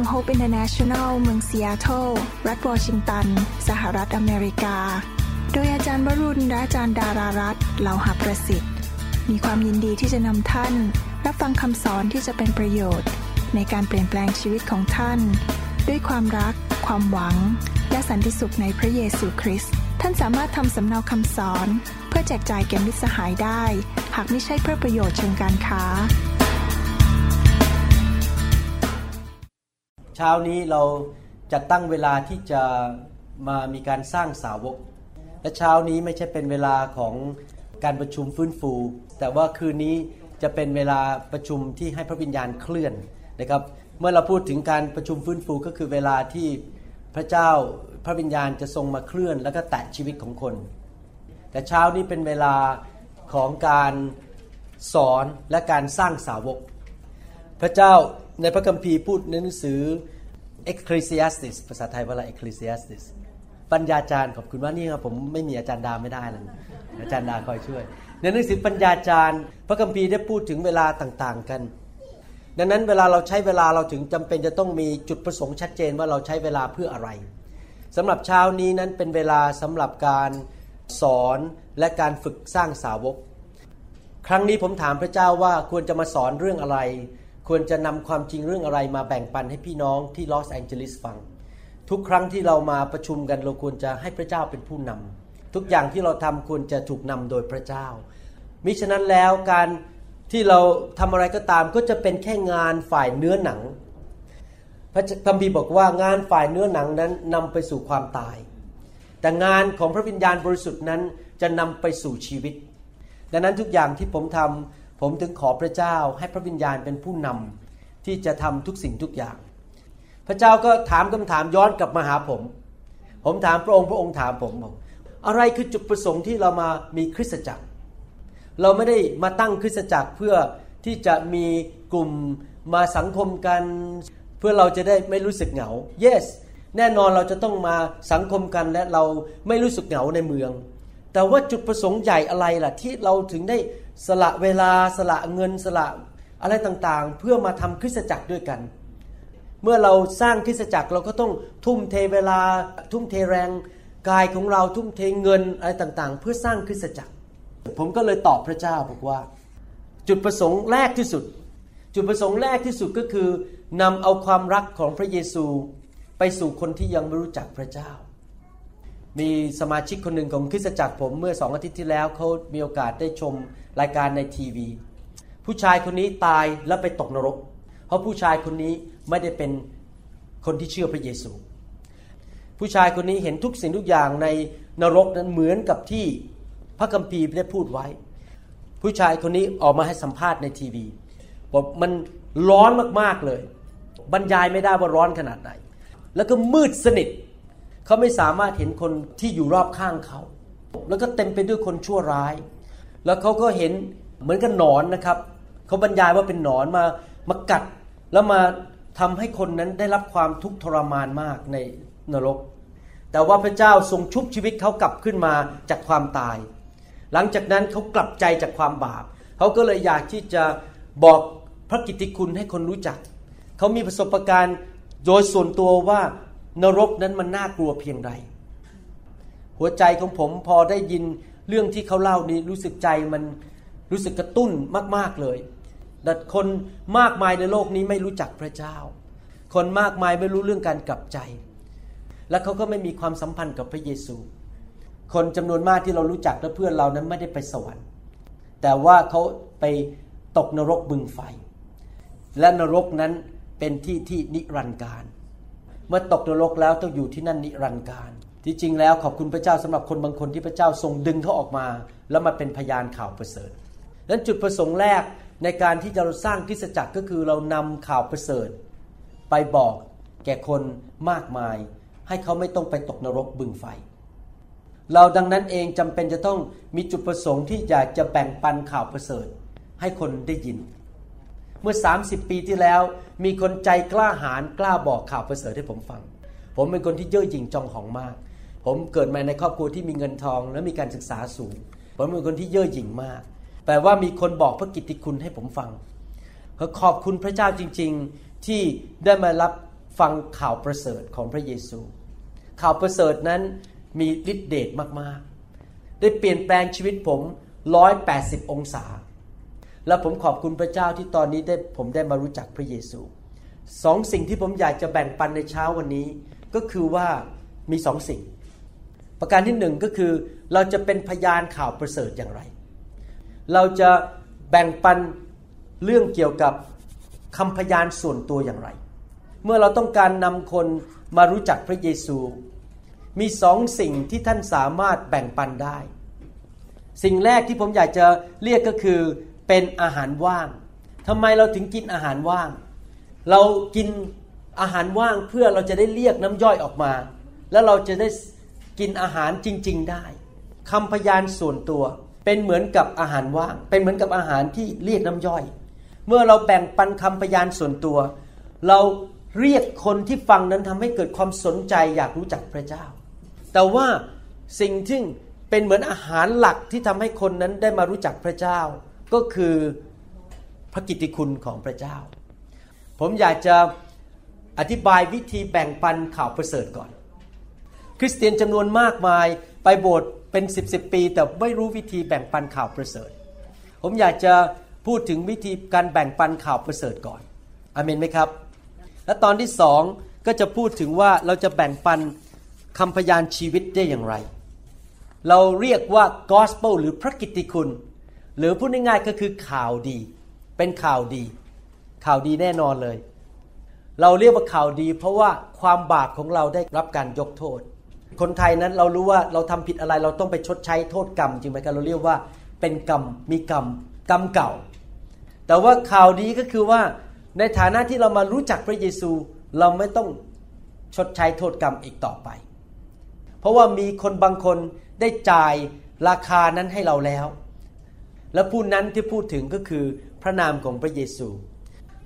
New Hope International เมืองซีแอตเทิลรัฐวอชิงตัน สหรัฐอเมริกา โดยอาจารย์วรุณและอาจารย์ดารารัตน์เหล่าหาประสิทธิ์ มีความยินดีที่จะนำท่าน รับฟังคำสอนที่จะเป็นประโยชน์ ในการเปลี่ยนแปลงชีวิตของท่าน ด้วยความรัก ความหวัง และสันติสุขในพระเยซูคริสต์ท่านสามารถทำสำเนาคำสอน เพื่อแจกจ่ายแก่มิตรสหายได้ หากไม่ใช่เพื่อประโยชน์เชิงการค้า ช้านี้เราจะตั้งเวลาที่จะมามีการสร้างสาวก และเช้านี้ไม่ใช่เป็นเวลาของการประชุมฟื้นฟู แต่ว่าคืนนี้จะเป็นเวลาประชุมที่ให้พระวิญญาณเคลื่อนนะครับ เมื่อเราพูดถึงการประชุมฟื้นฟูก็คือเวลาที่พระเจ้าพระวิญญาณจะทรงมาเคลื่อน แล้วก็แตะชีวิตของคน แต่เช้านี้เป็นเวลาของการสอนและการสร้างสาวก พระเจ้าในพระคัมภีร์พูดในหนังสือ Ecclesiastes ภาษาไทยว่าอะไร Ecclesiastes ปัญญาจารย์ขอบคุณว่านี่ครับผมไม่มีอาจารย์ดาไม่ได้เลยอาจารย์ดาคอยช่วย ในหนังสือปัญญาจารย์ พระคัมภีร์ได้พูดถึงเวลาต่างๆกัน ดังนั้นเวลาเราใช้เวลาเราถึงจำเป็นจะต้องมีจุดประสงค์ชัดเจนว่าเราใช้เวลาเพื่ออะไรสำหรับเช้านี้นั้นเป็นเวลาสำหรับการสอนและการฝึกสร้างสาวก ครั้งนี้ผมถามพระเจ้าว่าควรจะมาสอนเรื่องอะไร ควรจะนำความจริงเรื่องอะไรมาแบ่งปันให้พี่น้องที่ลอสแองเจลิสฟัง ทุกครั้งที่เรามาประชุมกันเราควรจะให้พระเจ้าเป็นผู้นำทุกอย่างที่เราทำควรจะถูกนำโดยพระเจ้า มิฉะนั้นแล้วการที่เราทำอะไรก็ตามก็จะเป็นแค่งานฝ่ายเนื้อหนัง พระคัมภีร์บอกว่างานฝ่ายเนื้อหนังนั้นนำไปสู่ความตาย แต่งานของพระวิญญาณบริสุทธิ์นั้นจะนำไปสู่ชีวิต ดังนั้นทุกอย่างที่ผมทำ ผมถึงขอพระเจ้าให้พระวิญญาณเป็นผู้นำที่จะทำทุกสิ่งทุกอย่าง พระเจ้าก็ถามคำถามย้อนกลับมาหาผม ผมถามพระองค์พระองค์ถามผมบอกอะไรคือจุดประสงค์ที่เรามามีคริสตจักร เราไม่ได้มาตั้งคริสตจักรเพื่อที่จะมีกลุ่มมาสังคมกัน เพื่อเราจะได้ไม่รู้สึกเหงา yes แน่นอนเราจะต้องมาสังคมกันและเราไม่รู้สึกเหงาในเมือง แต่ว่าจุดประสงค์ใหญ่อะไรล่ะที่เราถึงได้ สละเวลาสละเงินสละอะไรต่างๆ เพื่อมาทำคริสตจักรด้วยกัน เมื่อเราสร้างคริสตจักรเราก็ต้องทุ่มเทเวลาทุ่มเทแรงกายของเราทุ่มเทเงินอะไรต่างๆ เพื่อสร้างคริสตจักร ผมก็เลยตอบพระเจ้าบอกว่า จุดประสงค์แรกที่สุด จุดประสงค์แรกที่สุดก็คือนำเอาความรักของพระเยซูไปสู่คนที่ยังไม่รู้จักพระเจ้า มีสมาชิกคนหนึ่งของคริสตจักรผมเมื่อสองอาทิตย์ที่แล้วเขามีโอกาสได้ชมรายการในทีวี ผู้ชายคนนี้ตายแล้วไปตกนรก เพราะผู้ชายคนนี้ไม่ได้เป็นคนที่เชื่อพระเยซู ผู้ชายคนนี้เห็นทุกสิ่งทุกอย่างในนรกนั้นเหมือนกับที่พระคัมภีร์ได้พูดไว้ ผู้ชายคนนี้ออกมาให้สัมภาษณ์ในทีวีบอกมันร้อนมากๆเลย บรรยายไม่ได้ว่าร้อนขนาดไหน แล้วก็มืดสนิท เขาไม่สามารถเห็นคนที่อยู่รอบข้างเขา แล้วก็เต็มไปด้วยคนชั่วร้าย แล้วเขาก็เห็นเหมือนกับหนอนนะครับ เขาบรรยายว่าเป็นหนอนมามากัด แล้วมาทำให้คนนั้นได้รับความทุกข์ทรมานมากในนรก แต่ว่าพระเจ้าทรงชุบชีวิตเขากลับขึ้นมาจากความตาย หลังจากนั้นเขากลับใจจากความบาป เขาก็เลยอยากที่จะบอกพระกิตติคุณให้คนรู้จัก เขามีประสบการณ์โดยส่วนตัวว่า นรกนั้นมันน่ากลัวเพียงใด หัวใจของผมพอได้ยินเรื่องที่เขาเล่านี้รู้สึกใจมันรู้สึกกระตุ้นมาก ๆเลยแต่คนมากมายในโลกนี้ไม่รู้จักพระเจ้า คนมากมายไม่รู้เรื่องการกลับใจ และเขาก็ไม่มีความสัมพันธ์กับพระเยซู คนจำนวนมากที่เรารู้จักและเพื่อนเรานั้นไม่ได้ไปสวรรค์ แต่ว่าเขาไปตกนรกบึงไฟ และนรกนั้นเป็นที่ที่นิรันดร์การ เมื่อตกนรกแล้วต้องอยู่ที่นั่นนิรันดร์การ ที่จริงแล้วขอบคุณพระเจ้าสำหรับคนบางคนที่พระเจ้าทรงดึงเขาออกมา แล้วมาเป็นพยานข่าวประเสริฐนั้นจุดประสงค์แรกในการที่จะเราสร้างคริสจักรก็คือเรานำข่าวประเสริฐ ไปบอกแก่คนมากมาย ให้เขาไม่ต้องไปตกนรกบึงไฟ เราดังนั้นเองจำเป็นจะต้องมีจุดประสงค์ที่อยากจะแบ่งปันข่าวประเสริฐ ให้คนได้ยิน เมื่อ 30 ปีที่แล้ว มีคนใจกล้าหาญกล้าบอกข่าวประเสริฐให้ผมฟัง ผมเป็นคนที่เย่อหยิ่งจองหองมาก ผมเกิดมาในครอบครัวที่มีเงินทอง และมีการศึกษาสูง ผมเป็นคนที่เย่อหยิ่งมากแปลว่ามีคนบอกพระกิตติคุณให้ผมฟังขอบคุณพระเจ้าจริง ๆ ที่ได้มารับฟังข่าวประเสริฐของพระเยซู ข่าวประเสริฐนั้นมีฤทธิเดชมากๆ ได้เปลี่ยนแปลงชีวิตผม 180 องศา และผมขอบคุณพระเจ้าที่ตอนนี้ได้ผมได้มารู้จักพระเยซูสองสิ่งที่ผมอยากจะแบ่งปันในเช้าวันนี้ ก็คือว่ามีสองสิ่ง ประการที่หนึ่งก็คือ เราจะเป็นพยานข่าวประเสริฐอย่างไร เราจะแบ่งปันเรื่องเกี่ยวกับคำพยานส่วนตัวอย่างไร เมื่อเราต้องการนำคนมารู้จักพระเยซู มีสองสิ่งที่ท่านสามารถแบ่งปันได้ สิ่งแรกที่ผมอยากจะเรียกก็คือ เป็นอาหารว่างทำไมเราถึงกินอาหารว่าง เรากินอาหารว่างเพื่อเราจะได้เรียกน้ำย่อยออกมา แล้วเราจะได้กินอาหารจริง ๆ ได้คำพยานส่วนตัวเป็นเหมือนกับอาหารว่าง เป็นเหมือนกับอาหารที่เรียกน้ำย่อย เมื่อเราแบ่งปันคำพยานส่วนตัว เราเรียกคนที่ฟังนั้นทำให้เกิดความสนใจอยากรู้จักพระเจ้า แต่ว่าสิ่งที่เป็นเหมือนอาหารหลักที่ทำให้คนนั้นได้มารู้จักพระเจ้า ก็คือพระกิตติคุณของพระเจ้า ผมอยากจะอธิบายวิธีแบ่งปันข่าวประเสริฐก่อน คริสเตียนจำนวนมากมายไปโบสถ์เป็นสิบสิบปี แต่ไม่รู้วิธีแบ่งปันข่าวประเสริฐ ผมอยากจะพูดถึงวิธีการแบ่งปันข่าวประเสริฐก่อนอเมนไหมครับ และตอนที่สองก็จะพูดถึงว่าเราจะแบ่งปันคำพยานชีวิตได้อย่างไร เราเรียกว่า gospel หรือพระกิตติคุณ หรือพูดง่ายๆก็คือข่าวดี เป็นข่าวดี ข่าวดีแน่นอนเลย เราเรียกว่าข่าวดี เพราะว่าความบาปของเราได้รับการยกโทษ คนไทยนั้นเรารู้ว่าเราทำผิดอะไรเราต้องไปชดใช้โทษกรรมจริงไหมครับเราเรียกว่าเป็นกรรมมีกรรมกรรมเก่า แต่ว่าข่าวดีก็คือว่าในฐานะที่เรามารู้จักพระเยซูเราไม่ต้องชดใช้โทษกรรมอีกต่อไป เพราะว่ามีคนบางคนได้จ่ายราคานั้นให้เราแล้ว และผู้นั้นที่พูดถึงก็คือพระนามของพระเยซู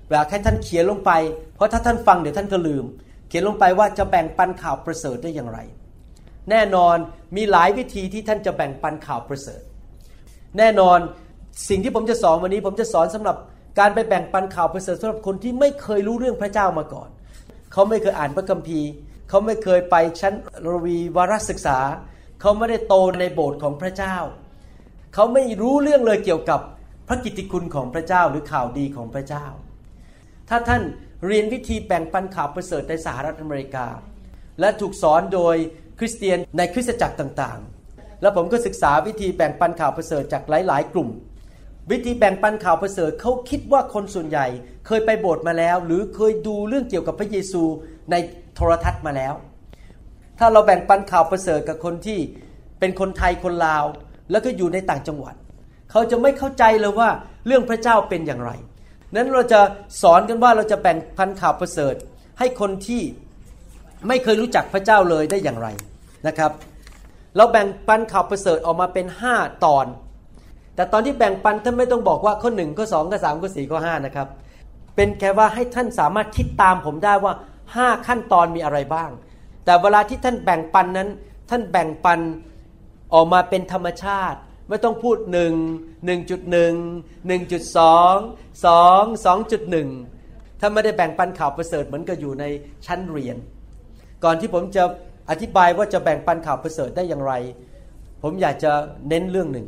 อยากให้ท่านเขียนลงไป เพราะถ้าท่านฟังเดี๋ยวท่านก็ลืม เขียนลงไปว่าจะแบ่งปันข่าวประเสริฐได้อย่างไร แน่นอนมีหลายวิธีที่ท่านจะแบ่งปันข่าวประเสริฐ แน่นอนสิ่งที่ผมจะสอนวันนี้ ผมจะสอนสำหรับการไปแบ่งปันข่าวประเสริฐสำหรับคนที่ไม่เคยรู้เรื่องพระเจ้ามาก่อน เขาไม่เคยอ่านพระคัมภีร์ เขาไม่เคยไปชั้นรวีวารศึกษา เขาไม่ได้โตในโบสถ์ของพระเจ้า เขาไม่รู้เรื่องเลยเกี่ยวกับพระกิตติคุณของพระเจ้าหรือข่าวดีของพระเจ้า ถ้าท่านเรียนวิธีแบ่งปันข่าวประเสริฐในสหรัฐอเมริกา และถูกสอนโดยคริสเตียนในคริสตจักรต่างๆ แล้วผมก็ศึกษาวิธีแบ่งปันข่าวประเสริฐจากหลาย ๆ กลุ่ม วิธีแบ่งปันข่าวประเสริฐเขาคิดว่าคนส่วนใหญ่เคยไปโบสถ์มาแล้ว หรือเคยดูเรื่องเกี่ยวกับพระเยซูในโทรทัศน์มาแล้ว ถ้าเราแบ่งปันข่าวประเสริฐกับคนที่เป็นคนไทยคนลาว แล้วก็อยู่ในต่างจังหวัด เขาจะไม่เข้าใจเลยว่าเรื่องพระเจ้าเป็นอย่างไร นั้นเราจะสอนกันว่าเราจะแบ่งปันข่าวประเสริฐ ให้คนที่ไม่เคยรู้จักพระเจ้าเลยได้อย่างไรนะครับ เราแบ่งปันข่าวประเสริฐออกมาเป็น 5 ตอน แต่ตอนที่แบ่งปันท่านไม่ต้องบอกว่าข้อหนึ่งข้อสองข้อสามข้อสี่ข้อห้านะครับเป็นแค่ว่าให้ท่านสามารถคิดตามผมได้ว่า 5 ขั้นตอนมีอะไรบ้าง แต่เวลาที่ท่านแบ่งปันนั้น ท่านแบ่งปัน ออกมาเป็นธรรมชาติ ไม่ต้องพูดหนึ่งหนึ่งจุดหนึ่งหนึ่งจุดสองสองสองจุดหนึ่งถ้าไม่ได้แบ่งปันข่าวประเสริฐเหมือนกับอยู่ในชั้นเรียน ก่อนที่ผมจะอธิบายว่าจะแบ่งปันข่าวประเสริฐได้อย่างไร ผมอยากจะเน้นเรื่องหนึ่ง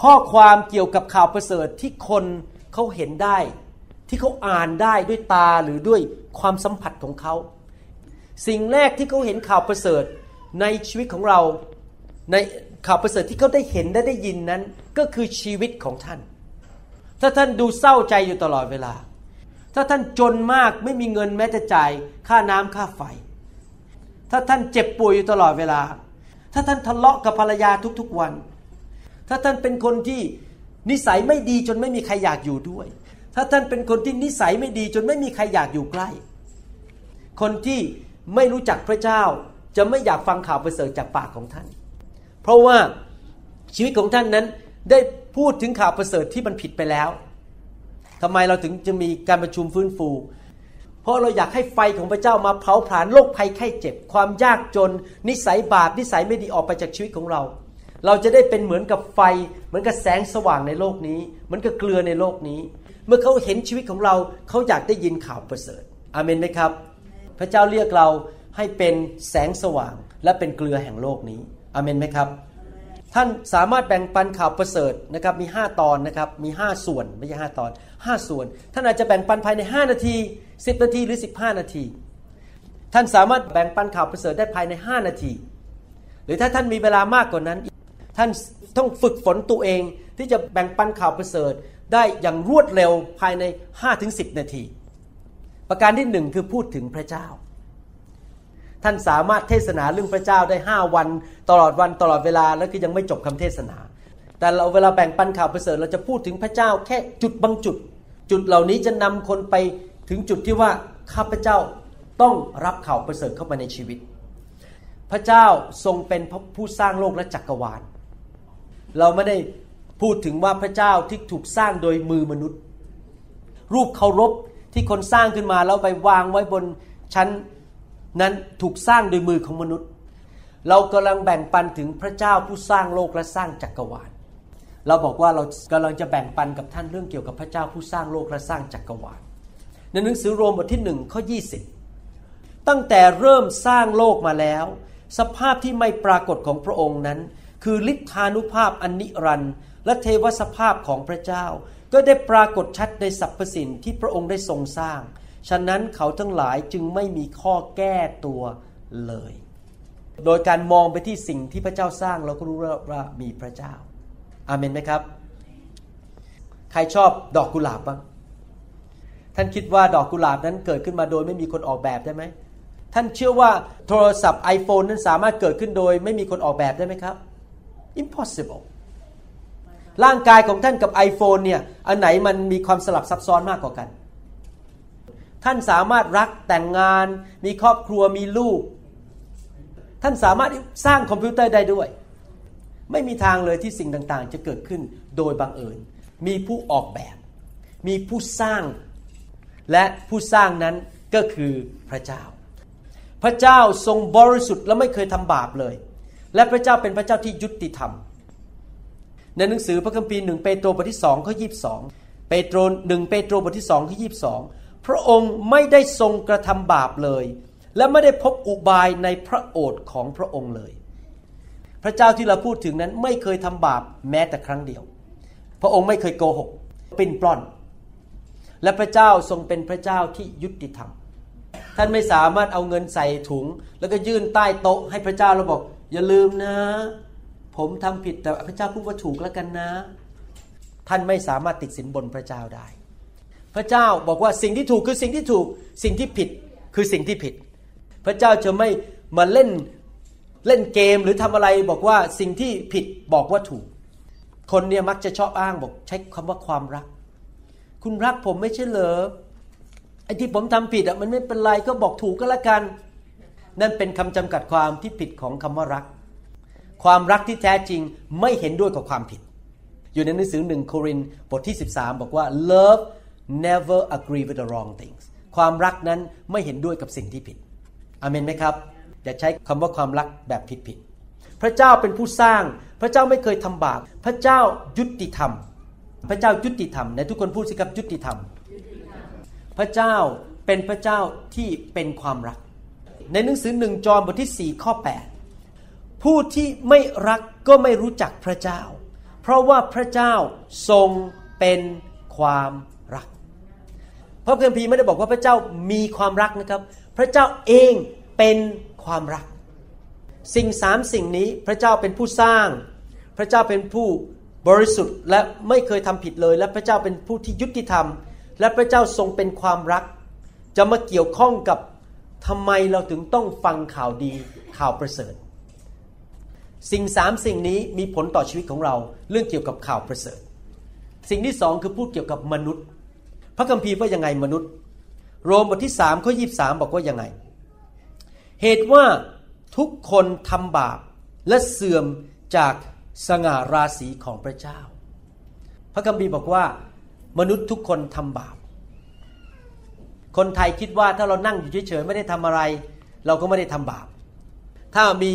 ข้อความเกี่ยวกับข่าวประเสริฐที่คนเขาเห็นได้ ที่เขาอ่านได้ด้วยตาหรือด้วยความสัมผัสของเขา สิ่งแรกที่เขาเห็นข่าวประเสริฐในชีวิตของเรา ในข่าวประเสริฐที่เขาได้เห็นและได้ยินนั้นก็คือชีวิตของท่าน ถ้าท่านดูเศร้าใจอยู่ตลอดเวลา ถ้าท่านจนมากไม่มีเงินแม้จะจ่ายค่าน้ำค่าไฟ ถ้าท่านเจ็บป่วยอยู่ตลอดเวลา ถ้าท่านทะเลาะกับภรรยาทุกๆวัน ถ้าท่านเป็นคนที่นิสัยไม่ดีจนไม่มีใครอยากอยู่ด้วย ถ้าท่านเป็นคนที่นิสัยไม่ดีจนไม่มีใครอยากอยู่ใกล้ คนที่ไม่รู้จักพระเจ้าจะไม่อยากฟังข่าวประเสริฐจากปากของท่าน เพราะว่าชีวิตของท่านนั้นได้พูดถึงข่าวประเสริฐที่มันผิดไปแล้วทำไมเราถึงจะมีการประชุมฟื้นฟู เพราะเราอยากให้ไฟของพระเจ้ามาเผาผลาญโรคภัยไข้เจ็บ ความยากจน นิสัยบาปนิสัยไม่ดีออกไปจากชีวิตของเรา เราจะได้เป็นเหมือนกับไฟ เหมือนกับแสงสว่างในโลกนี้ เหมือนกับเกลือในโลกนี้ เมื่อเขาเห็นชีวิตของเราเขาอยากได้ยินข่าวประเสริฐอาเมนไหมครับ พระเจ้าเรียกเราให้เป็นแสงสว่างและเป็นเกลือแห่งโลกนี้ อเมนไหมครับ ท่านสามารถแบ่งปันข่าวประเสริฐนะครับมี 5 ตอนนะครับมี 5 ส่วนไม่ใช่5ตอน 5 ส่วน ท่านอาจจะแบ่งปันภายใน 5 นาที 10 นาทีหรือ 15 นาที ท่านสามารถแบ่งปันข่าวประเสริฐได้ภายใน 5 นาที หรือถ้าท่านมีเวลามากกว่านั้น ท่านต้องฝึกฝนตัวเองที่จะแบ่งปันข่าวประเสริฐได้อย่างรวดเร็วภายใน 5-10 นาที ประการที่หนึ่งคือพูดถึงพระเจ้า ท่านสามารถเทศนาเรื่องพระเจ้าได้ 5 วัน ตลอดวันตลอดเวลาแล้วก็ยังไม่จบคำเทศนา แต่เราเวลาแบ่งปันข่าวประเสริฐเราจะพูดถึงพระเจ้าแค่จุดบางจุด จุดเหล่านี้จะนำคนไปถึงจุดที่ว่าข้าพเจ้าต้องรับข่าวประเสริฐเข้ามาในชีวิต พระเจ้าทรงเป็นผู้สร้างโลกและจักรวาล เราไม่ได้พูดถึงว่าพระเจ้าที่ถูกสร้างโดยมือมนุษย์ รูปเคารพที่คนสร้างขึ้นมาแล้วไปวางไว้บนชั้น นั้นถูกสร้างโดยมือของมนุษย์ เรากำลังแบ่งปันถึงพระเจ้าผู้สร้างโลกและสร้างจักรวาล เราบอกว่าเรากำลังจะแบ่งปันกับท่านเรื่องเกี่ยวกับพระเจ้าผู้สร้างโลกและสร้างจักรวาล ในหนังสือโรมบทที่หนึ่งข้อ20 ตั้งแต่เริ่มสร้างโลกมาแล้ว สภาพที่ไม่ปรากฏของพระองค์นั้น คือฤทธานุภาพอันนิรันดร์และเทวสภาพของพระเจ้า ก็ได้ปรากฏชัดในสรรพสิ่งที่พระองค์ได้ทรงสร้าง ฉะนั้นเขาทั้งหลายจึงไม่มีข้อแก้ตัวเลย โดยการมองไปที่สิ่งที่พระเจ้าสร้างเราก็รู้ว่ามีพระเจ้า อาเมนไหมครับ ใครชอบดอกกุหลาบบ้าง ท่านคิดว่าดอกกุหลาบนั้นเกิดขึ้นมาโดยไม่มีคนออกแบบได้ไหม ท่านเชื่อว่าโทรศัพท์ iPhone นั้นสามารถเกิดขึ้นโดยไม่มีคนออกแบบได้ไหมครับ impossible ร่างกายของท่านกับ iPhone เนี่ย อันไหนมันมีความสลับซับซ้อนมากกว่ากัน ท่านสามารถรักแต่งงาน มีครอบครัวมีลูก ท่านสามารถสร้างคอมพิวเตอร์ได้ด้วย ไม่มีทางเลยที่สิ่งต่างๆ จะเกิดขึ้นโดยบังเอิญ มีผู้ออกแบบ มีผู้สร้าง และผู้สร้างนั้นก็คือพระเจ้า พระเจ้าทรงบริสุทธิ์และไม่เคยทำบาปเลย และพระเจ้าเป็นพระเจ้าที่ยุติธรรม ในหนังสือพระคัมภีร์หนึ่งเปโตรบทที่สองข้อยีบสองเปโตรหนึ่งเปโตรบทที่สองข้อยีบสอง พระองค์ไม่ได้ทรงกระทำบาปเลย และไม่ได้พบอุบายในพระโอษฐ์ของพระองค์เลย พระเจ้าที่เราพูดถึงนั้นไม่เคยทำบาปแม้แต่ครั้งเดียว พระองค์ไม่เคยโกหกปิ้นปล้อน และพระเจ้าทรงเป็นพระเจ้าที่ยุติธรรม ท่านไม่สามารถเอาเงินใส่ถุง แล้วก็ยื่นใต้โต๊ะให้พระเจ้าเราบอก อย่าลืมนะ ผมทำผิดแต่พระเจ้าพูดว่าถูกแล้วกันนะ ท่านไม่สามารถติดสินบนพระเจ้าได้ พระเจ้าบอกว่าสิ่งที่ถูกคือสิ่งที่ถูกสิ่งที่ผิดคือสิ่งที่ผิด พระเจ้าจะไม่มาเล่นเล่นเกมหรือทำอะไรบอกว่าสิ่งที่ผิดบอกว่าถูก คนเนี่ยมักจะชอบอ้างบอกใช้คำว่าความรัก คุณรักผมไม่ใช่เหรอไอ้ที่ผมทำผิดอะมันไม่เป็นไรก็บอกถูกก็แล้วกัน นั่นเป็นคำจำกัดความที่ผิดของคำว่ารัก ความรักที่แท้จริงไม่เห็นด้วยกับความผิด อยู่ในหนังสือหนึ่งโครินบทที่ 13 บอกว่า love never agree with the wrong things ความรักนั้นไม่เห็นด้วยกับสิ่งที่ผิดอเมนไหมครับอย่าใช้คำว่าความรักแบบผิดผิดพระเจ้าเป็นผู้สร้าง พระเจ้าไม่เคยทำบาปพระเจ้ายุติธรรม พระเจ้ายุติธรรมในทุกคนพูดสิครับยุติธรรม พระเจ้าเป็นพระเจ้าที่เป็นความรัก ในหนังสือหนึ่งจอห์นบทที่ 4 ข้อ 8 ผู้ที่ไม่รักก็ไม่รู้จักพระเจ้า เพราะว่าพระเจ้าทรงเป็นความ พระคัมภีร์ไม่ได้บอกว่าพระเจ้ามีความรักนะครับ พระเจ้าเองเป็นความรัก สิ่งสามสิ่งนี้พระเจ้าเป็นผู้สร้าง พระเจ้าเป็นผู้บริสุทธิ์และไม่เคยทำผิดเลย และพระเจ้าเป็นผู้ที่ยุติธรรม และพระเจ้าทรงเป็นความรัก จะมาเกี่ยวข้องกับทำไมเราถึงต้องฟังข่าวดีข่าวประเสริฐ สิ่งสามสิ่งนี้มีผลต่อชีวิตของเราเรื่องเกี่ยวกับข่าวประเสริฐ สิ่งที่สองคือพูดเกี่ยวกับมนุษย์ พระคัมภีร์ว่ายังไงมนุษย์ โรมบทที่สามข้อยีบสามบอกว่ายังไง เหตุว่าทุกคนทำบาปและเสื่อมจากสง่าราศีของพระเจ้า พระคัมภีร์บอกว่า มนุษย์ทุกคนทำบาป คนไทยคิดว่าถ้าเรานั่งอยู่เฉยๆไม่ได้ทำอะไร เราก็ไม่ได้ทำบาป ถ้ามี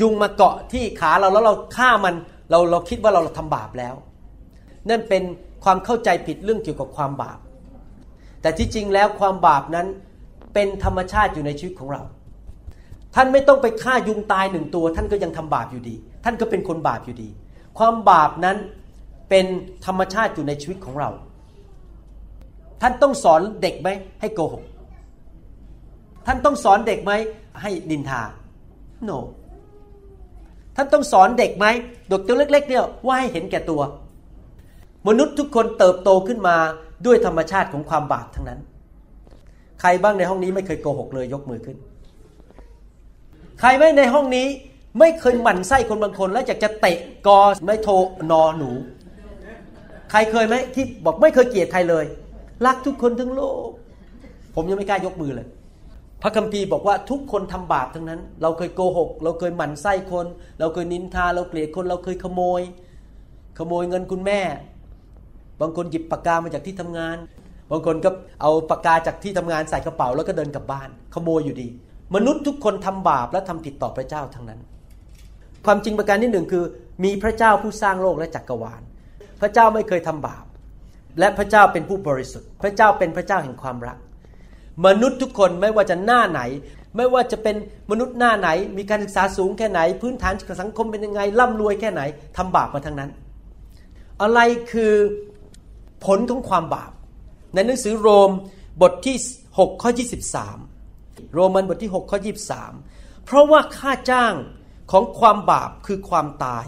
ยุงมาเกาะที่ขาเราแล้วเราฆ่ามันเราเราคิดว่าเราเราทำบาปแล้ว นั่นเป็น ความเข้าใจผิดเรื่องเกี่ยวกับความบาป แต่ที่จริงแล้วความบาปนั้นเป็นธรรมชาติอยู่ในชีวิตของเรา ท่านไม่ต้องไปฆ่ายุงตายหนึ่งตัว ท่านก็ยังทำบาปอยู่ดี ท่านก็เป็นคนบาปอยู่ดี ความบาปนั้นเป็นธรรมชาติอยู่ในชีวิตของเรา ท่านต้องสอนเด็กไหมให้โกหก ท่านต้องสอนเด็กไหมให้ดินทา no ท่านต้องสอนเด็กไหมเด็กตัวเล็ก ๆ เนี่ยว่าให้เห็นแก่ตัว มนุษย์ทุกคนเติบโตขึ้นมาด้วยธรรมชาติของความบาปทั้งนั้น ใครบ้างในห้องนี้ไม่เคยโกหกเลยยกมือขึ้น ใครไม่ในห้องนี้ไม่เคยหมั่นไส้คนบางคน แล้วอยากจะเตะกอไม่โทนอหนู ใครเคยไหมที่บอกไม่เคยเกลียดใครเลย รักทุกคนทั้งโลก ผมยังไม่กล้ายกมือเลย พระคัมภีร์บอกว่าทุกคนทำบาปทั้งนั้น เราเคยโกหก เราเคยหมั่นไส้คน เราเคยนินทา เราเกลียดคน เราเคยขโมย ขโมยเงินคุณแม่ บางคนหยิบปากกามาจากที่ทำงาน บางคนก็เอาปากกาจากที่ทำงานใส่กระเป๋าแล้วก็เดินกลับบ้าน ขโมยอยู่ดี มนุษย์ทุกคนทำบาปและทำผิดต่อพระเจ้าทั้งนั้น ความจริงประการที่หนึ่งคือ มีพระเจ้าผู้สร้างโลกและจักรวาล พระเจ้าไม่เคยทำบาป และพระเจ้าเป็นผู้บริสุทธิ์ พระเจ้าเป็นพระเจ้าแห่งความรัก มนุษย์ทุกคนไม่ว่าจะหน้าไหน ไม่ว่าจะเป็นมนุษย์หน้าไหน มีการศึกษาสูงแค่ไหน พื้นฐานสังคมเป็นยังไงร่ำรวยแค่ไหนทำบาปมาทั้งนั้น อะไรคือ ผลของความบาป ในหนังสือโรมบทที่ 6 ข้อ 23 โรมันบทที่ 6 ข้อ 23 เพราะว่าค่าจ้างของความบาปคือความตาย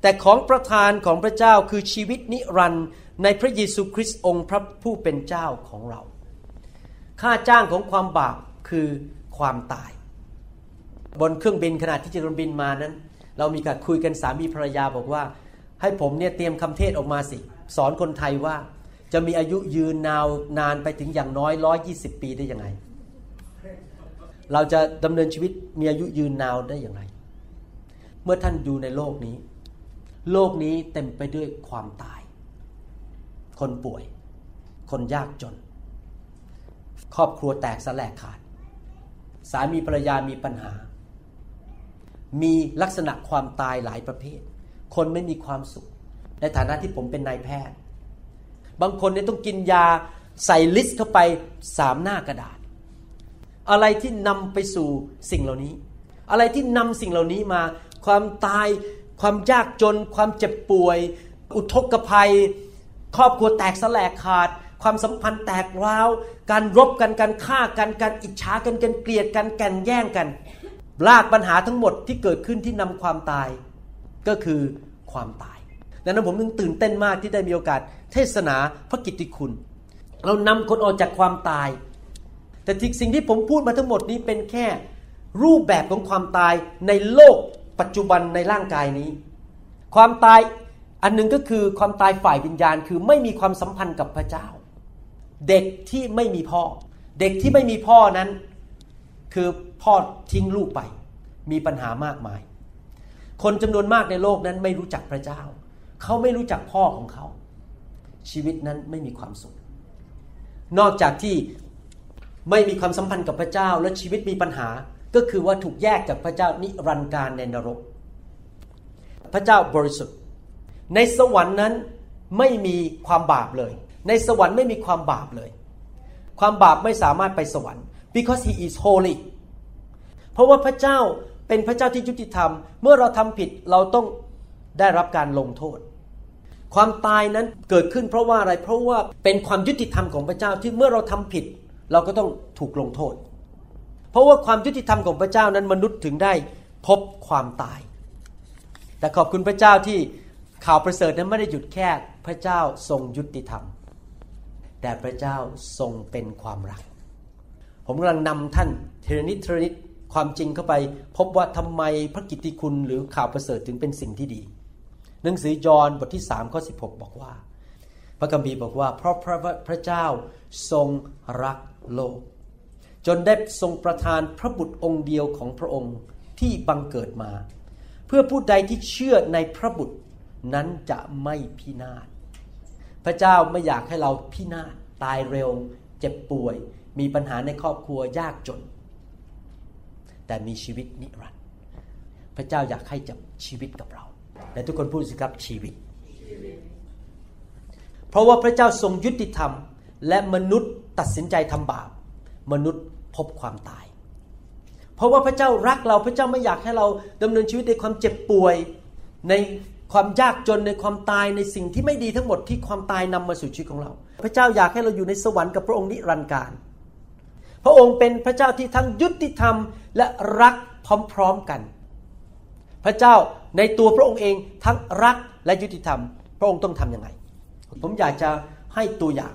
แต่ของประทานของพระเจ้าคือชีวิตนิรันดร์ในพระเยซูคริสต์องค์พระผู้เป็นเจ้าของเรา ค่าจ้างของความบาปคือความตาย บนเครื่องบินขณะที่จะบินมานั้น เรามีการคุยกันสามีภรรยาบอกว่า ให้ผมเนี่ยเตรียมคำเทศออกมาสิ สอนคนไทยว่าจะมีอายุยืนนาวนานไปถึงอย่างน้อยร้อยยี่สิบปีได้ยังไง เราจะดำเนินชีวิตมีอายุยืนนาวได้อย่างไร เมื่อท่านอยู่ในโลกนี้ โลกนี้เต็มไปด้วยความตาย คนป่วย คนยากจน ครอบครัวแตกสลายขาด สามีภรรยามีปัญหา มีลักษณะความตายหลายประเภท คนไม่มีความสุข ในฐานะที่ผมเป็นนายแพทย์ บางคนเนี่ยต้องกินยาใส่ลิสต์เข้าไปสามหน้ากระดาษ อะไรที่นำไปสู่สิ่งเหล่านี้ อะไรที่นำสิ่งเหล่านี้มา ความตาย ความยากจน ความเจ็บป่วย อุทกภัย ครอบครัวแตกสลายขาด ความสัมพันธ์แตกร้าว การรบกันการฆ่ากันการอิจฉากันการเกลียดกันแก่งแย่งกัน ลากปัญหาทั้งหมดที่เกิดขึ้นที่นำความตายก็คือความตาย ดังนั้นผมนึงตื่นเต้นมากที่ได้มีโอกาส เทศนาพระกิตติคุณ เรานำคนออกจากความตาย แต่ที่สิ่งที่ผมพูดมาทั้งหมดนี้เป็นแค่รูปแบบของความตายในโลกปัจจุบันในร่างกายนี้ ความตายอันหนึ่งก็คือความตายฝ่ายวิญญาณคือไม่มีความสัมพันธ์กับพระเจ้า เด็กที่ไม่มีพ่อ เด็กที่ไม่มีพ่อนั้น คือพ่อทิ้งลูกไป มีปัญหามากมาย คนจำนวนมากในโลกนั้นไม่รู้จักพระเจ้า เขาไม่รู้จักพ่อของเขา ชีวิตนั้นไม่มีความสุข นอกจากที่ไม่มีความสัมพันธ์กับพระเจ้าและชีวิตมีปัญหาก็คือว่าถูกแยกจากพระเจ้านิรันดร์การในนรก พระเจ้าบริสุทธิ์ ในสวรรค์นั้นไม่มีความบาปเลย ในสวรรค์ไม่มีความบาปเลย ความบาปไม่สามารถไปสวรรค์ because he is holy เพราะว่าพระเจ้าเป็นพระเจ้าที่ยุติธรรม เมื่อเราทำผิดเราต้องได้รับการลงโทษ ความตายนั้นเกิดขึ้นเพราะว่าอะไร เพราะว่าเป็นความยุติธรรมของพระเจ้าที่เมื่อเราทำผิด เราก็ต้องถูกลงโทษ เพราะว่าความยุติธรรมของพระเจ้านั้นมนุษย์ถึงได้พบความตาย แต่ขอบคุณพระเจ้าที่ข่าวประเสริฐนั้นไม่ได้หยุดแค่พระเจ้าทรงยุติธรรม แต่พระเจ้าทรงเป็นความรัก ผมกำลังนำท่านเทรนิดเทรนิดความจริงเข้าไป พบว่าทำไมพระกิตติคุณหรือข่าวประเสริฐถึงเป็นสิ่งที่ดี หนังสือยอห์นบทที่3ข้อ16 บอกว่า พระคัมภีร์บอกว่า เพราะพระพระเจ้าทรงรักโลก จนได้ทรงประทานพระบุตรองค์เดียวของพระองค์ที่บังเกิดมา เพื่อผู้ใดที่เชื่อในพระบุตรนั้นจะไม่พินาศพระเจ้าไม่อยากให้เราพินาศตายเร็ว เจ็บป่วย มีปัญหาในครอบครัวยากจน แต่มีชีวิตนิรันดร์พระเจ้าอยากให้จับชีวิตกับเรา และทุกคนพูดสิครับชีวิต เพราะว่าพระเจ้าทรงยุติธรรม และมนุษย์ตัดสินใจทำบาป มนุษย์พบความตาย เพราะว่าพระเจ้ารักเราพระเจ้าไม่อยากให้เราดำเนินชีวิตในความเจ็บป่วย ในความยากจนในความตายในสิ่งที่ไม่ดีทั้งหมดที่ความตายนำมาสู่ชีวิตของเรา พระเจ้าอยากให้เราอยู่ในสวรรค์กับพระองค์นิรันดร์การ พระองค์เป็นพระเจ้าที่ทั้งยุติธรรมและรักพร้อมๆกัน พระเจ้า ในตัวพระองค์เองทั้งรักและยุติธรรม พระองค์ต้องทำยังไง ผมอยากจะให้ตัวอย่าง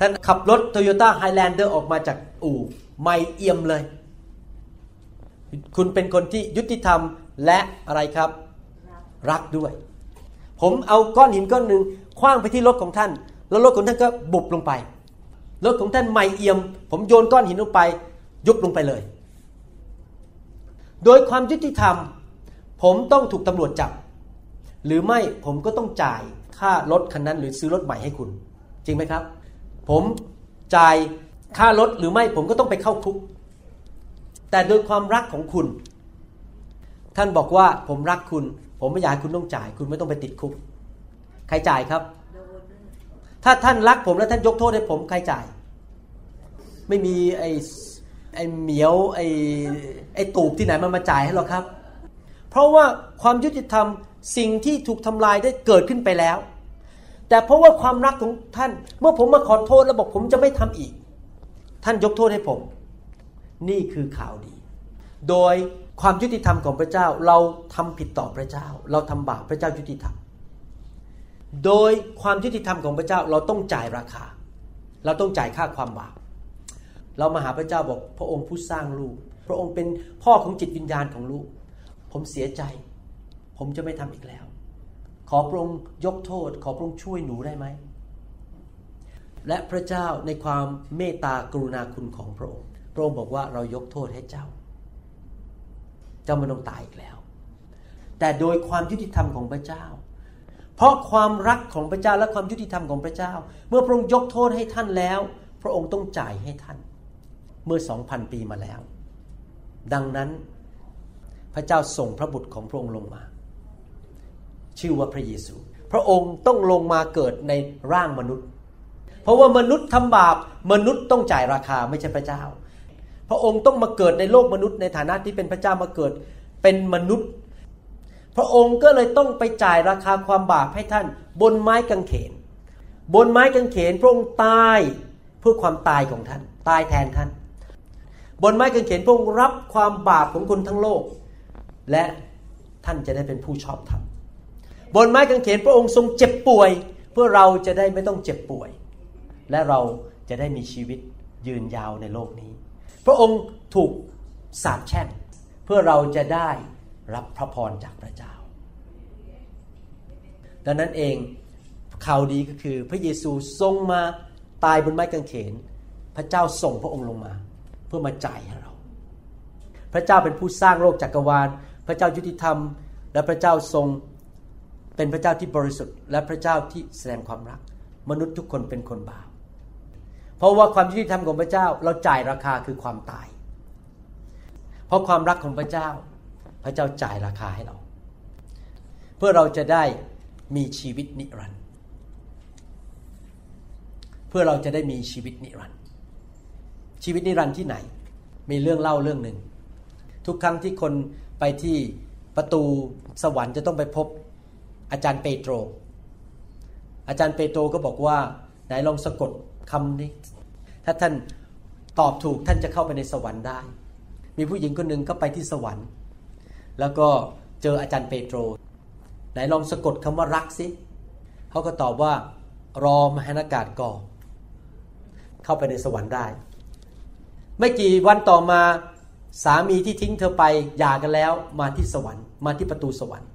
ท่านขับรถโตโยต้า Highlander ออกมาจากอู่ไม่เอี่ยมเลย คุณเป็นคนที่ยุติธรรมและอะไรครับ รักด้วย ผมเอาก้อนหินก้อนหนึ่งคว้างไปที่รถของท่าน แล้วรถของท่านก็บุบลงไปรถของท่านไม่เอี่ยม ผมโยนก้อนหินลงไป ยุบลงไปเลย โดยความยุติธรรม ผมต้องถูกตำรวจจับ หรือไม่ผมก็ต้องจ่ายค่ารถคันนั้น หรือซื้อรถใหม่ให้คุณ จริงไหมครับ ผมจ่ายค่ารถหรือไม่ผมก็ต้องไปเข้าคุก แต่โดยความรักของคุณ ท่านบอกว่าผมรักคุณ ผมไม่อยากให้คุณต้องจ่าย คุณไม่ต้องไปติดคุก ใครจ่ายครับ ถ้าท่านรักผมแล้วท่านยกโทษให้ผมใครจ่าย ไม่มีไอ้ไอ้เหมียวไอ้ไอ้ตูบที่ไหนมันมาจ่ายให้หรอกครับ เพราะว่าความยุติธรรมสิ่งที่ถูกทำลายได้เกิดขึ้นไปแล้ว แต่เพราะว่าความรักของท่าน เมื่อผมมาขอโทษแล้วบอกผมจะไม่ทำอีก ท่านยกโทษให้ผม นี่คือข่าวดี โดยความยุติธรรมของพระเจ้าเราทำผิดต่อพระเจ้า เราทำบาปพระเจ้ายุติธรรม โดยความยุติธรรมของพระเจ้าเราต้องจ่ายราคา เราต้องจ่ายค่าความบาปเรามาหาพระเจ้าบอกพระองค์ผู้สร้างลูก พระองค์เป็นพ่อของจิตวิญญาณของลูก ผมเสียใจ ผมจะไม่ทำอีกแล้ว ขอพระองค์ยกโทษ ขอพระองค์ช่วยหนูได้ไหม และพระเจ้าในความเมตตากรุณาคุณของพระองค์ พระองค์บอกว่าเรายกโทษให้เจ้า เจ้าไม่ต้องตายอีกแล้ว แต่โดยความยุติธรรมของพระเจ้า เพราะความรักของพระเจ้าและความยุติธรรมของพระเจ้า เมื่อพระองค์ยกโทษให้ท่านแล้ว พระองค์ต้องจ่ายให้ท่าน เมื่อสองพันปีมาแล้ว ดังนั้น พระเจ้าส่งพระบุตรของพระองค์ลงมา ชื่อว่าพระเยซู พระองค์ต้องลงมาเกิดในร่างมนุษย์ เพราะว่ามนุษย์ทำบาปมนุษย์ต้องจ่ายราคาไม่ใช่พระเจ้า พระองค์ต้องมาเกิดในโลกมนุษย์ในฐานะที่เป็นพระเจ้ามาเกิดเป็นมนุษย์ พระองค์ก็เลยต้องไปจ่ายราคาความบาปให้ท่านบนไม้กางเขน บนไม้กางเขนพระองค์ตายเพื่อความตายของท่าน ตายแทนท่าน บนไม้กางเขนพระองค์รับความบาปของคนทั้งโลก และท่านจะได้เป็นผู้ชอบธรรมบนไม้กางเขนพระองค์ทรงเจ็บป่วย เพื่อเราจะได้ไม่ต้องเจ็บป่วย และเราจะได้มีชีวิตยืนยาวในโลกนี้ พระองค์ถูกสาปแช่งเพื่อเราจะได้รับพระพรจากพระเจ้า ดังนั้นเองข่าวดีก็คือพระเยซูทรงมาตายบนไม้กางเขน พระเจ้าส่งพระองค์ลงมา เพื่อมาจ่ายให้เรา พระเจ้าเป็นผู้สร้างโลกจักรวาล พระเจ้ายุติธรรม และพระเจ้าทรงเป็นพระเจ้าที่บริสุทธิ์ และพระเจ้าที่แสดงความรัก มนุษย์ทุกคนเป็นคนบาปเพราะว่าความยุติธรรมของพระเจ้าเราจ่ายราคาคือความตาย เพราะความรักของพระเจ้า พระเจ้าจ่ายราคาให้เรา เพื่อเราจะได้มีชีวิตนิรันดร์เพื่อเราจะได้มีชีวิตนิรันดร์ชีวิตนิรันดร์ที่ไหน มีเรื่องเล่าเรื่องหนึ่งทุกครั้งที่คน ไปที่ประตูสวรรค์จะต้องไปพบอาจารย์เปโตร อาจารย์เปโตรก็บอกว่าไหนลองสะกดคำนี้ ถ้าท่านตอบถูกท่านจะเข้าไปในสวรรค์ได้ มีผู้หญิงคนหนึ่งก็ไปที่สวรรค์ แล้วก็เจออาจารย์เปโตร ไหนลองสะกดคำว่ารักสิเขาก็ตอบว่ารอมหานากาศก่อเข้าไปในสวรรค์ได้ ไม่กี่วันต่อมา สามีที่ทิ้งเธอไปหย่ากันแล้วมาที่สวรรค์มาที่ประตูสวรรค์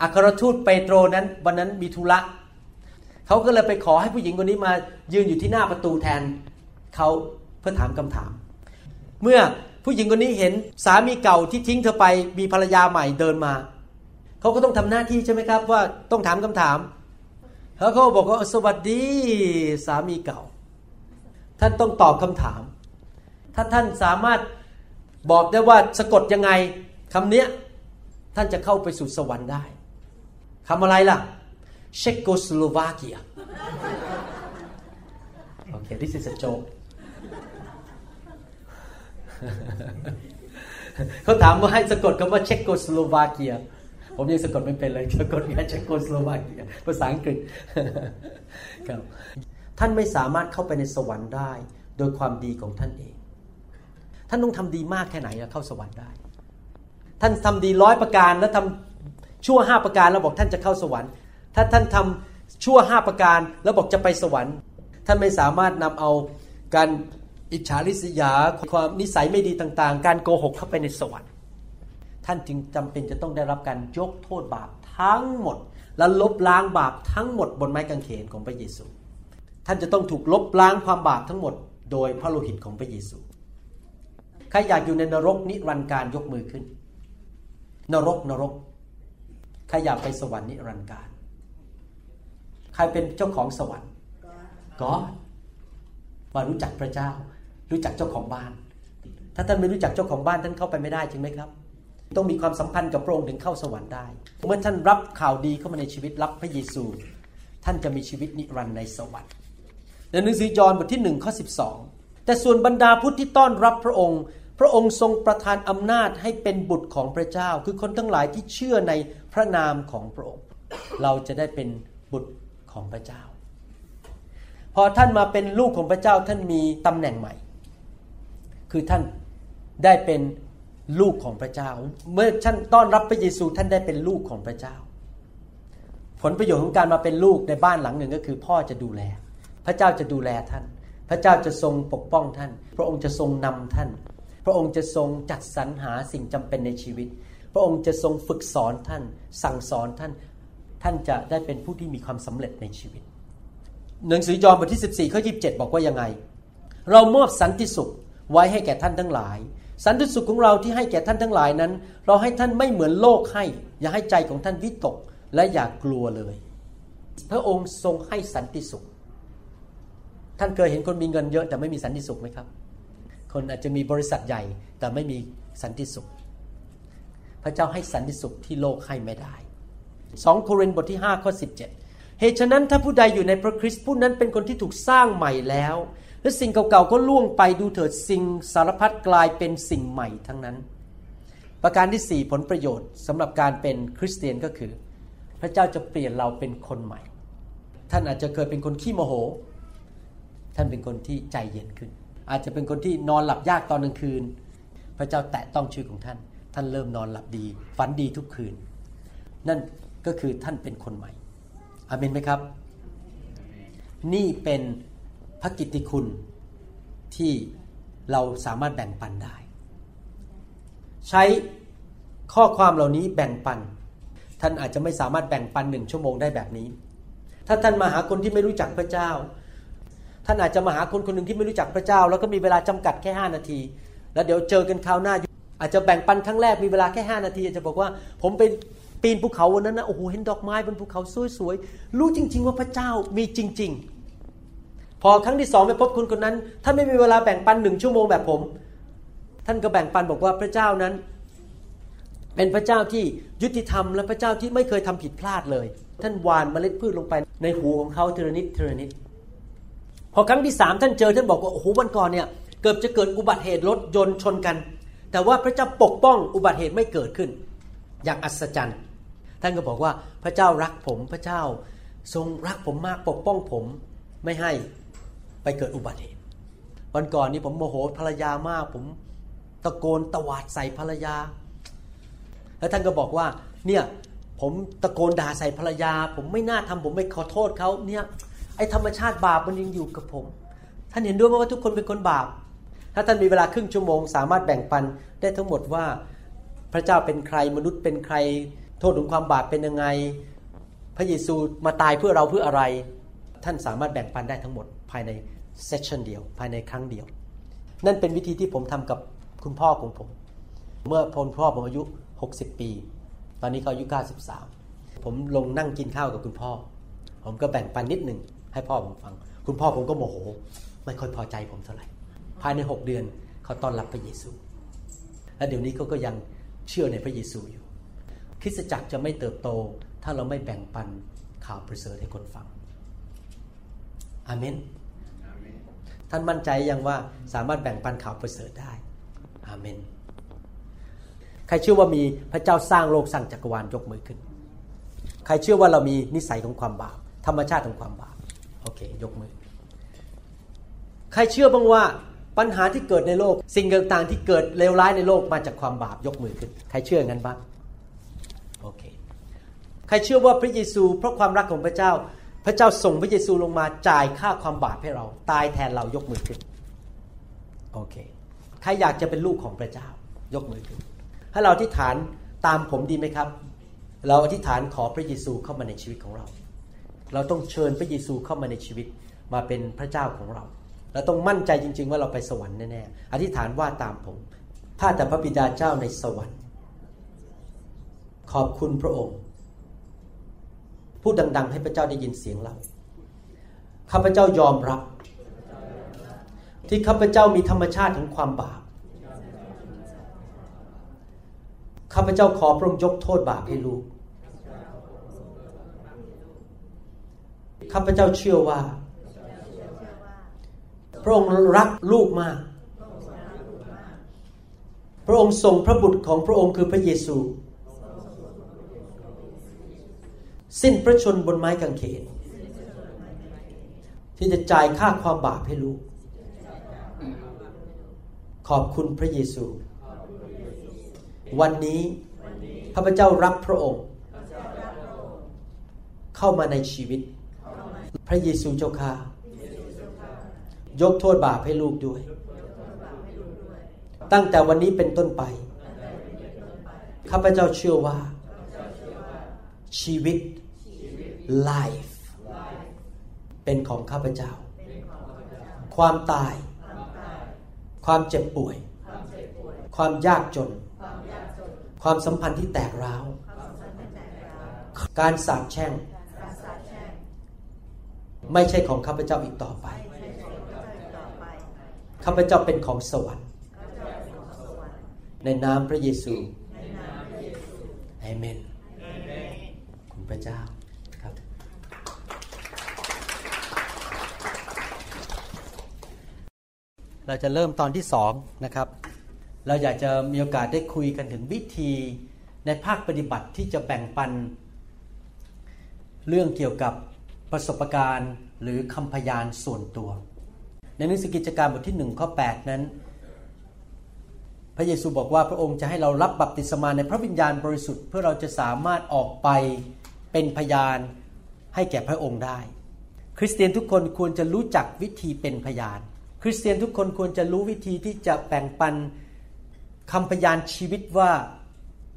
อัครทูตเปโตรนั้นวันนั้นมีธุระเขาก็เลยไปขอให้ผู้หญิงคนนี้มายืนอยู่ที่หน้าประตูแทนเขาเพื่อถามคำถาม เมื่อผู้หญิงคนนี้เห็นสามีเก่าที่ทิ้งเธอไปมีภรรยาใหม่เดินมาเขาก็ต้องทำหน้าที่ใช่ไหมครับ ว่าต้องถามคำถามแล้วเขาบอกว่าสวัสดีสามีเก่า ท่านต้องตอบคำถาม ถ้าท่านสามารถบอกได้ว่าสะกดยังไงคำเนี้ยท่านจะเข้าไปสู่สวรรค์ได้คำอะไรล่ะเชโกสโลวาเกีย Okay this is a joke เขาถามว่าให้สะกดคำว่าเชโกสโลวาเกีย ผมยังสะกดไม่เป็นเลยสะกดแค่เชโกสโลวาเกีย ภาษาอังกฤษครับท่านไม่สามารถเข้าไปในสวรรค์ได้ โดยความดีของท่านเอง ท่านต้องทำดีมากแค่ไหนเข้าสวรรค์ได้ ท่านทำดีร้อยประการแล้วทำชั่วห้าประการแล้วบอกท่านจะเข้าสวรรค์ ถ้าท่านทำชั่วห้าประการแล้วบอกจะไปสวรรค์ ท่านไม่สามารถนำเอาการอิจฉาริษยาความนิสัยไม่ดีต่างๆ การโกหกเข้าไปในสวรรค์ ท่านจึงจำเป็นจะต้องได้รับการยกโทษบาปทั้งหมด และลบล้างบาปทั้งหมดบนไม้กางเขนของพระเยซู ท่านจะต้องถูกลบล้างความบาปทั้งหมด โดยพระโลหิตของพระเยซู ใครอยากอยู่ในนรกนิรันดร์การยกมือขึ้น นรกนรกใครอยากไปสวรรค์นิรันดร์การ ใครเป็นเจ้าของสวรรค์ก็มารู้จักพระเจ้า รู้จักเจ้าของบ้าน ถ้าท่านไม่รู้จักเจ้าของบ้านท่านเข้าไปไม่ได้จริงไหมครับ ต้องมีความสัมพันธ์กับพระองค์ถึงเข้าสวรรค์ได้ เมื่อท่านรับข่าวดีเข้ามาในชีวิตรับพระเยซู ท่านจะมีชีวิตนิรันดร์ในสวรรค์ในหนังสือยอห์นบทที่หนึ่งข้อสิบสอง แต่ส่วนบรรดาผู้ที่ต้อนรับพระองค์ พระองค์ทรงประทานอำนาจให้เป็นบุตรของพระเจ้า คือคนทั้งหลายที่เชื่อในพระนามของพระองค์ เราจะได้เป็นบุตรของพระเจ้า พอท่านมาเป็นลูกของพระเจ้าท่านมีตำแหน่งใหม่ คือท่านได้เป็นลูกของพระเจ้า เมื่อท่านต้อนรับพระเยซูท่านได้เป็นลูกของพระเจ้า ผลประโยชน์ของการมาเป็นลูกในบ้านหลังหนึ่งก็คือ พ่อจะดูแล พระเจ้าจะดูแลท่าน พระเจ้าจะทรงปกป้องท่าน พระองค์จะทรงนำท่าน พระองค์จะทรงจัดสรรหาสิ่งจำเป็นในชีวิต พระองค์จะทรงฝึกสอนท่าน สั่งสอนท่าน ท่านจะได้เป็นผู้ที่มีความสำเร็จในชีวิต หนังสือยอห์นบทที่ 14 ข้อ 27 บอกว่ายังไง เรามอบสันติสุขไว้ให้แก่ท่านทั้งหลาย สันติสุขของเราที่ให้แก่ท่านทั้งหลายนั้น เราให้ท่านไม่เหมือนโลกให้ อย่าให้ใจของท่านวิตก และอย่ากกลัวเลย พระองค์ทรงให้สันติสุข ท่านเคยเห็นคนมีเงินเยอะแต่ไม่มีสันติสุขไหมครับ คนอาจจะมีบริษัทใหญ่แต่ไม่มีสันติสุข พระเจ้าให้สันติสุขที่โลกให้ไม่ได้ 2 โครินธ์บทที่5ข้อ17 เหตุฉะนั้นถ้าผู้ใดอยู่ในพระคริสต์ผู้นั้นเป็นคนที่ถูกสร้างใหม่แล้ว และสิ่งเก่าๆก็ล่วงไปดูเถิดสิ่งสารพัดกลายเป็นสิ่งใหม่ทั้งนั้น ประการที่สี่ผลประโยชน์สำหรับการเป็นคริสเตียนก็คือ พระเจ้าจะเปลี่ยนเราเป็นคนใหม่ ท่านอาจจะเคยเป็นคนขี้โมโห ท่านเป็นคนที่ใจเย็นขึ้น อาจจะเป็นคนที่นอนหลับยากตอนกลางคืน พระเจ้าแตะต้องชีวิตของท่าน ท่านเริ่มนอนหลับดี ฝันดีทุกคืน นั่นก็คือท่านเป็นคนใหม่อาเมนไหมครับ นี่เป็นพระกิตติคุณที่เราสามารถแบ่งปันได้ ใช้ข้อความเหล่านี้แบ่งปัน ท่านอาจจะไม่สามารถแบ่งปันหนึ่งชั่วโมงได้แบบนี้ ถ้าท่านมาหาคนที่ไม่รู้จักพระเจ้า ท่านอาจจะมาหาคนคนหนึ่งที่ไม่รู้จักพระเจ้า แล้วก็มีเวลาจำกัดแค่ 5 นาที แล้วเดี๋ยวเจอกันคราวหน้า อาจจะแบ่งปันครั้งแรกมีเวลาแค่ 5 นาทีอาจจะบอกว่า ผมไปปีนภูเขาวันนั้นนะโอ้โหเห็นดอกไม้บนภูเขาสวยๆรู้จริง ๆ ว่าพระเจ้ามีจริง ๆ พอครั้งที่สองไปพบคุณคนนั้นท่านไม่มีเวลาแบ่งปันหนึ่งชั่วโมงแบบผม ท่านก็แบ่งปันบอกว่าพระเจ้านั้น เป็นพระเจ้าที่ยุติธรรม และพระเจ้าที่ไม่เคยทำผิดพลาดเลย ท่านหวานเมล็ดพืชลงไปในหูของเขาเทรนิดเทรนิด พอครั้งที่สามท่านเจอท่านบอกว่าโอ้โหวันก่อนเนี่ยเกือบจะเกิดอุบัติเหตุรถยนต์ชนกัน แต่ว่าพระเจ้าปกป้องอุบัติเหตุไม่เกิดขึ้น อย่างอัศจรรย์ ท่านก็บอกว่าพระเจ้ารักผมพระเจ้าทรงรักผมมากปกป้องผมไม่ให้ไปเกิดอุบัติเหตุ วันก่อนนี้ผมโมโหภรรยามาก ผมตะโกนตวาดใส่ภรรยา แล้วท่านก็บอกว่าเนี่ยผมตะโกนด่าใส่ภรรยา ผมไม่น่าทำผมไม่ขอโทษเขาเนี่ย ไอ้ธรรมชาติบาปมันยังอยู่กับผม ท่านเห็นด้วยไหมว่าทุกคนเป็นคนบาป ถ้าท่านมีเวลาครึ่งชั่วโมง สามารถแบ่งปันได้ทั้งหมดว่า พระเจ้าเป็นใครมนุษย์เป็นใคร โทษของความบาปเป็นยังไง พระเยซูมาตายเพื่อเราเพื่ออะไร ท่านสามารถแบ่งปันได้ทั้งหมดภายในเซสชันเดียว ภายในครั้งเดียว นั่นเป็นวิธีที่ผมทำกับคุณพ่อของผม เมื่อพลพ่อผมอายุ 60 ปี ตอนนี้เขาอายุ 93 ผมลงนั่งกินข้าวกับคุณพ่อ ผมก็แบ่งปันนิดหนึ่ง ให้พ่อผมฟัง คุณพ่อผมก็โมโห ไม่ค่อยพอใจผมเท่าไหร่ ภายใน 6 เดือนเขาต้อนรับพระเยซู และเดี๋ยวนี้เขาก็ยังเชื่อในพระเยซูอยู่คริสตจักรจะไม่เติบโต ถ้าเราไม่แบ่งปันข่าวประเสริฐให้คนฟังอาเมนท่านมั่นใจยังว่าสามารถแบ่งปันข่าวประเสริฐได้อาเมนใครเชื่อว่ามีพระเจ้าสร้างโลกสร้างจักรวาลยกมือขึ้น ใครเชื่อว่าเรามีนิสัยของความบาปธรรมชาติของความบาป โอเค ยกมือ ใครเชื่อบ้างว่าปัญหาที่เกิดในโลก สิ่งต่างๆ ที่เกิดเลวร้ายในโลกมาจากความบาปยกมือขึ้น ใครเชื่องั้นบ้างโอเค ใครเชื่อว่าพระเยซู เพราะความรักของพระเจ้า พระเจ้าส่งพระเยซูลงมาจ่ายค่าความบาปให้เรา ตายแทนเรายกมือขึ้นโอเค ใครอยากจะเป็นลูกของพระเจ้า ยกมือขึ้นให้เราอธิษฐานตามผมดีไหมครับ เราอธิษฐานขอพระเยซูเข้ามาในชีวิตของเรา เราต้องเชิญพระเยซูเข้ามาในชีวิตมาเป็นพระเจ้าของเรา เราต้องมั่นใจจริง ๆ ว่าเราไปสวรรค์แน่ๆ อธิษฐานว่าตามผมข้าแต่พระบิดาเจ้าในสวรรค์ ขอบคุณพระองค์ พูดดัง ๆ ให้พระเจ้าได้ยินเสียงเรา ข้าพเจ้ายอมรับ ที่ข้าพเจ้ามีธรรมชาติของความบาป ข้าพเจ้าขอพระองค์ยกโทษบาปให้ลูก ข้าพเจ้าเชื่อว่า พระองค์รักลูกมาก พระองค์ส่งพระบุตรของพระองค์คือพระเยซู สิ้นพระชนบนไม้กางเขน ที่จะจ่ายค่าความบาปให้ลูก ขอบคุณพระเยซู วันนี้ข้าพเจ้ารับพระองค์ เข้ามาในชีวิต พระเยซูเจ้าข้ายกโทษบาปให้ลูกด้วย ตั้งแต่วันนี้เป็นต้นไป ข้าพเจ้าเชื่อว่า ชีวิต life เป็นของข้าพเจ้า ความตาย ความเจ็บป่วย ความยากจน ความสัมพันธ์ที่แตกร้าว การสาปแช่ง ไม่ใช่ของข้าพเจ้าอีกต่อไปข้าพเจ้าเป็นของสวรรค์ ในนามพระเยซูเอเมนคุณพระเจ้าครับ เราจะเริ่มตอนที่สองนะครับ เราอยากจะมีโอกาสได้คุยกันถึงวิธีในภาคปฏิบัติที่จะแบ่งปัน เรื่องเกี่ยวกับ ประสบการณ์หรือคำพยานส่วนตัว ในหนังสือกิจการบทที่1ข้อ8นั้น พระเยซูบอกว่าพระองค์จะให้เรารับบัพติศมาในพระวิญญาณบริสุทธิ์เพื่อเราจะสามารถออกไปเป็นพยานให้แก่พระองค์ได้ คริสเตียนทุกคนควรจะรู้จักวิธีเป็นพยาน คริสเตียนทุกคนควรจะรู้วิธีที่จะแบ่งปันคำพยานชีวิตว่า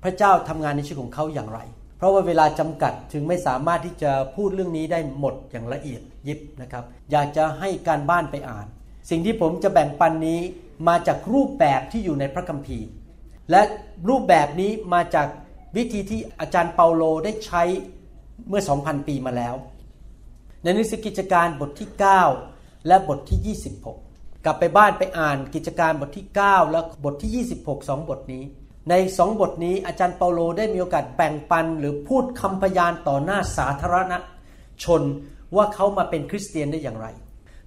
พระเจ้าทำงานในชีวิตของเขาอย่างไร เพราะว่าเวลาจำกัดถึงไม่สามารถที่จะพูดเรื่องนี้ได้หมดอย่างละเอียดยิบนะครับ อยากจะให้การบ้านไปอ่าน สิ่งที่ผมจะแบ่งปันนี้มาจากรูปแบบที่อยู่ในพระคัมภีร์ และรูปแบบนี้มาจากวิธีที่อาจารย์เปาโลได้ใช้เมื่อ 2,000 ปีมาแล้ว ในหนังสือกิจการบทที่ 9 และบทที่ 26 กลับไปบ้านไปอ่านกิจการบทที่ 9 และบทที่ 26สองบทนี้ ในสองบทนี้อาจารย์เปาโลได้มีโอกาสแบ่งปันหรือพูดคำพยานต่อหน้าสาธารณชนว่าเขามาเป็นคริสเตียนได้อย่างไร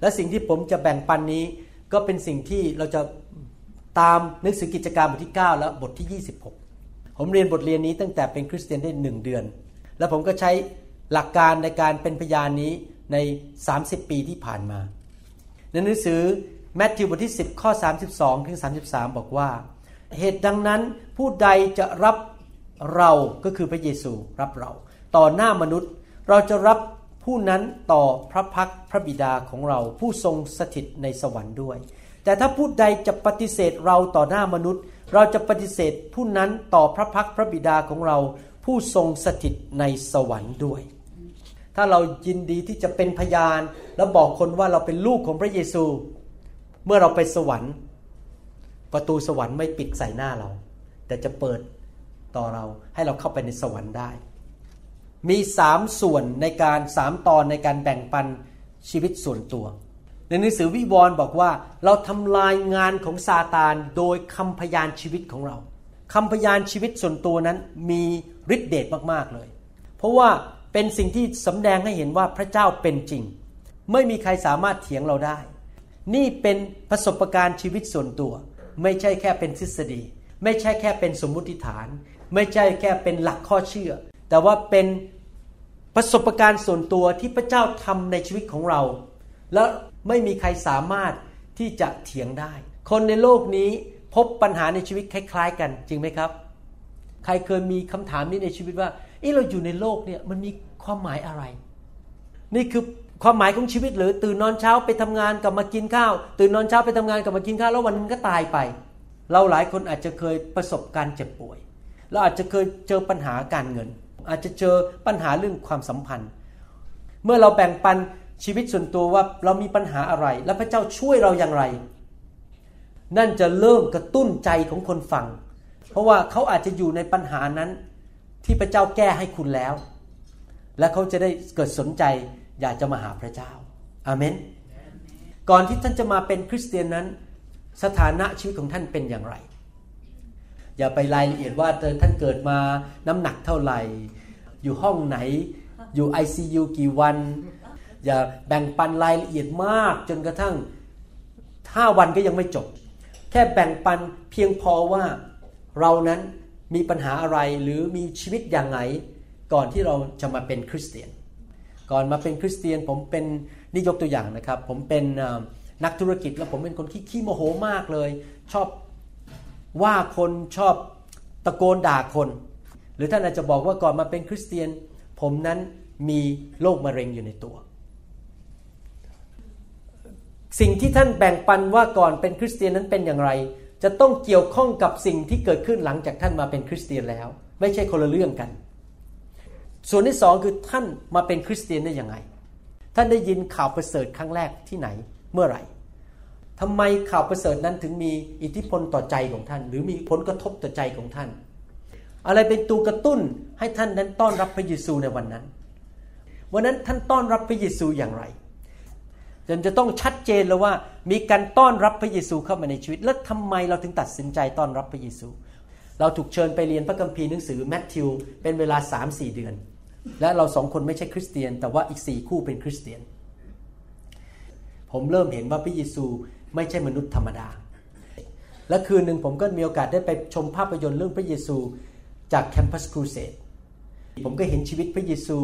และสิ่งที่ผมจะแบ่งปันนี้ก็เป็นสิ่งที่เราจะตามหนังสือกิจการบทที่ 9 และบทที่ 26 ผมเรียนบทเรียนนี้ตั้งแต่เป็นคริสเตียนได้หนึ่งเดือน และผมก็ใช้หลักการในการเป็นพยานนี้ใน 30 ปีที่ผ่านมา ในหนังสือแมทธิวบทที่ 10 ข้อ 32 ถึง 33 บอกว่า เหตุดังนั้นผู้ใดจะรับเราก็คือพระเยซูรับเรา ต่อหน้ามนุษย์เราจะรับผู้นั้นต่อพระพักพระบิดาของเราผู้ทรงสถิตในสวรรค์ด้วย แต่ถ้าผู้ใดจะปฏิเสธเราต่อหน้ามนุษย์ เราจะปฏิเสธผู้นั้นต่อพระพักพระบิดาของเรา ผู้ทรงสถิตในสวรรค์ด้วย ถ้าเรายินดีที่จะเป็นพยาน และบอกคนว่าเราเป็นลูกของพระเยซู เมื่อเราไปสวรรค์ ประตูสวรรค์ไม่ปิดใส่หน้าเรา แต่จะเปิดต่อเราให้เราเข้าไปในสวรรค์ได้ มีสามส่วนในการสามตอนในการแบ่งปันชีวิตส่วนตัว ในหนังสือวิวรณ์บอกว่า เราทำลายงานของซาตานโดยคำพยานชีวิตของเราคำพยานชีวิตส่วนตัวนั้นมีฤทธิเดชมากๆเลย เพราะว่าเป็นสิ่งที่สำแดงให้เห็นว่าพระเจ้าเป็นจริง ไม่มีใครสามารถเถียงเราได้ นี่เป็นประสบการณ์ชีวิตส่วนตัว ไม่ใช่แค่เป็นทฤษฎี ไม่ใช่แค่เป็นสมมุติฐาน ไม่ใช่แค่เป็นหลักข้อเชื่อ แต่ว่าเป็นประสบการณ์ส่วนตัวที่พระเจ้าทำในชีวิตของเรา แล้วไม่มีใครสามารถที่จะเถียงได้ คนในโลกนี้พบปัญหาในชีวิตคล้าย ๆ กันจริงไหมครับ ใครเคยมีคำถามนี้ในชีวิตว่าเออเราอยู่ในโลกเนี่ยมันมีความหมายอะไร นี่คือ ความหมายของชีวิตหรือตื่นนอนเช้าไปทำงานกลับมากินข้าว ตื่นนอนเช้าไปทำงานกลับมากินข้าวแล้ววันนึงก็ตายไป เราหลายคนอาจจะเคยประสบการเจ็บป่วยเราอาจจะเคยเจอปัญหาการเงิน อาจจะเจอปัญหาเรื่องความสัมพันธ์ เมื่อเราแบ่งปันชีวิตส่วนตัวว่าเรามีปัญหาอะไร และพระเจ้าช่วยเราอย่างไร นั่นจะเริ่มกระตุ้นใจของคนฟัง เพราะว่าเขาอาจจะอยู่ในปัญหานั้นที่พระเจ้าแก้ให้คุณแล้ว และเขาจะได้เกิดสนใจ อยากจะมาหาพระเจ้าอาเมนก่อนที่ท่านจะมาเป็นคริสเตียนนั้น สถานะชีวิตของท่านเป็นอย่างไร อย่าไปรายละเอียดว่าท่านเกิดมาน้ำหนักเท่าไหร่ อยู่ห้องไหน อยู่ ICU กี่วัน อย่าแบ่งปันรายละเอียดมากจนกระทั่งห้าวันก็ยังไม่จบ แค่แบ่งปันเพียงพอว่าเรานั้นมีปัญหาอะไรหรือมีชีวิตอย่างไรก่อนที่เราจะมาเป็นคริสเตียน ก่อนมาเป็นคริสเตียนผมเป็นนี่ยกตัวอย่างนะครับ ผมเป็นนักธุรกิจแล้วผมเป็นคนขี้ขี้โมโหมากเลย ชอบว่าคนชอบตะโกนด่าคน หรือท่านอาจจะบอกว่าก่อนมาเป็นคริสเตียน ผมนั้นมีโรคมะเร็งอยู่ในตัว สิ่งที่ท่านแบ่งปันว่าก่อนเป็นคริสเตียนนั้นเป็นอย่างไร จะต้องเกี่ยวข้องกับสิ่งที่เกิดขึ้นหลังจากท่านมาเป็นคริสเตียนแล้ว ไม่ใช่คนละเรื่องกัน ส่วนที่สองคือท่านมาเป็นคริสเตียนได้ยังไง ท่านได้ยินข่าวประเสริฐครั้งแรกที่ไหนเมื่อไหร่ทำไมข่าวประเสริฐนั้นถึงมีอิทธิพลต่อใจของท่าน หรือมีผลกระทบต่อใจของท่าน อะไรเป็นตัวกระตุ้นให้ท่านนั้นต้อนรับพระเยซูในวันนั้น วันนั้นท่านต้อนรับพระเยซูอย่างไรจนจะต้องชัดเจนแล้วว่ามีการต้อนรับพระเยซูเข้ามาในชีวิต แล้วทำไมเราถึงตัดสินใจต้อนรับพระเยซู เราถูกเชิญไปเรียนพระคัมภีร์หนังสือแมทธิวเป็นเวลาสามสี่เดือน และเราสองคนไม่ใช่คริสเตียน แต่ว่าอีกสี่คู่เป็นคริสเตียน ผมเริ่มเห็นว่าพระเยซูไม่ใช่มนุษย์ธรรมดา และคืนหนึ่งผมก็มีโอกาสได้ไปชมภาพยนตร์เรื่องพระเยซูจากแคมปัสครูเซดผมก็เห็นชีวิตพระเยซู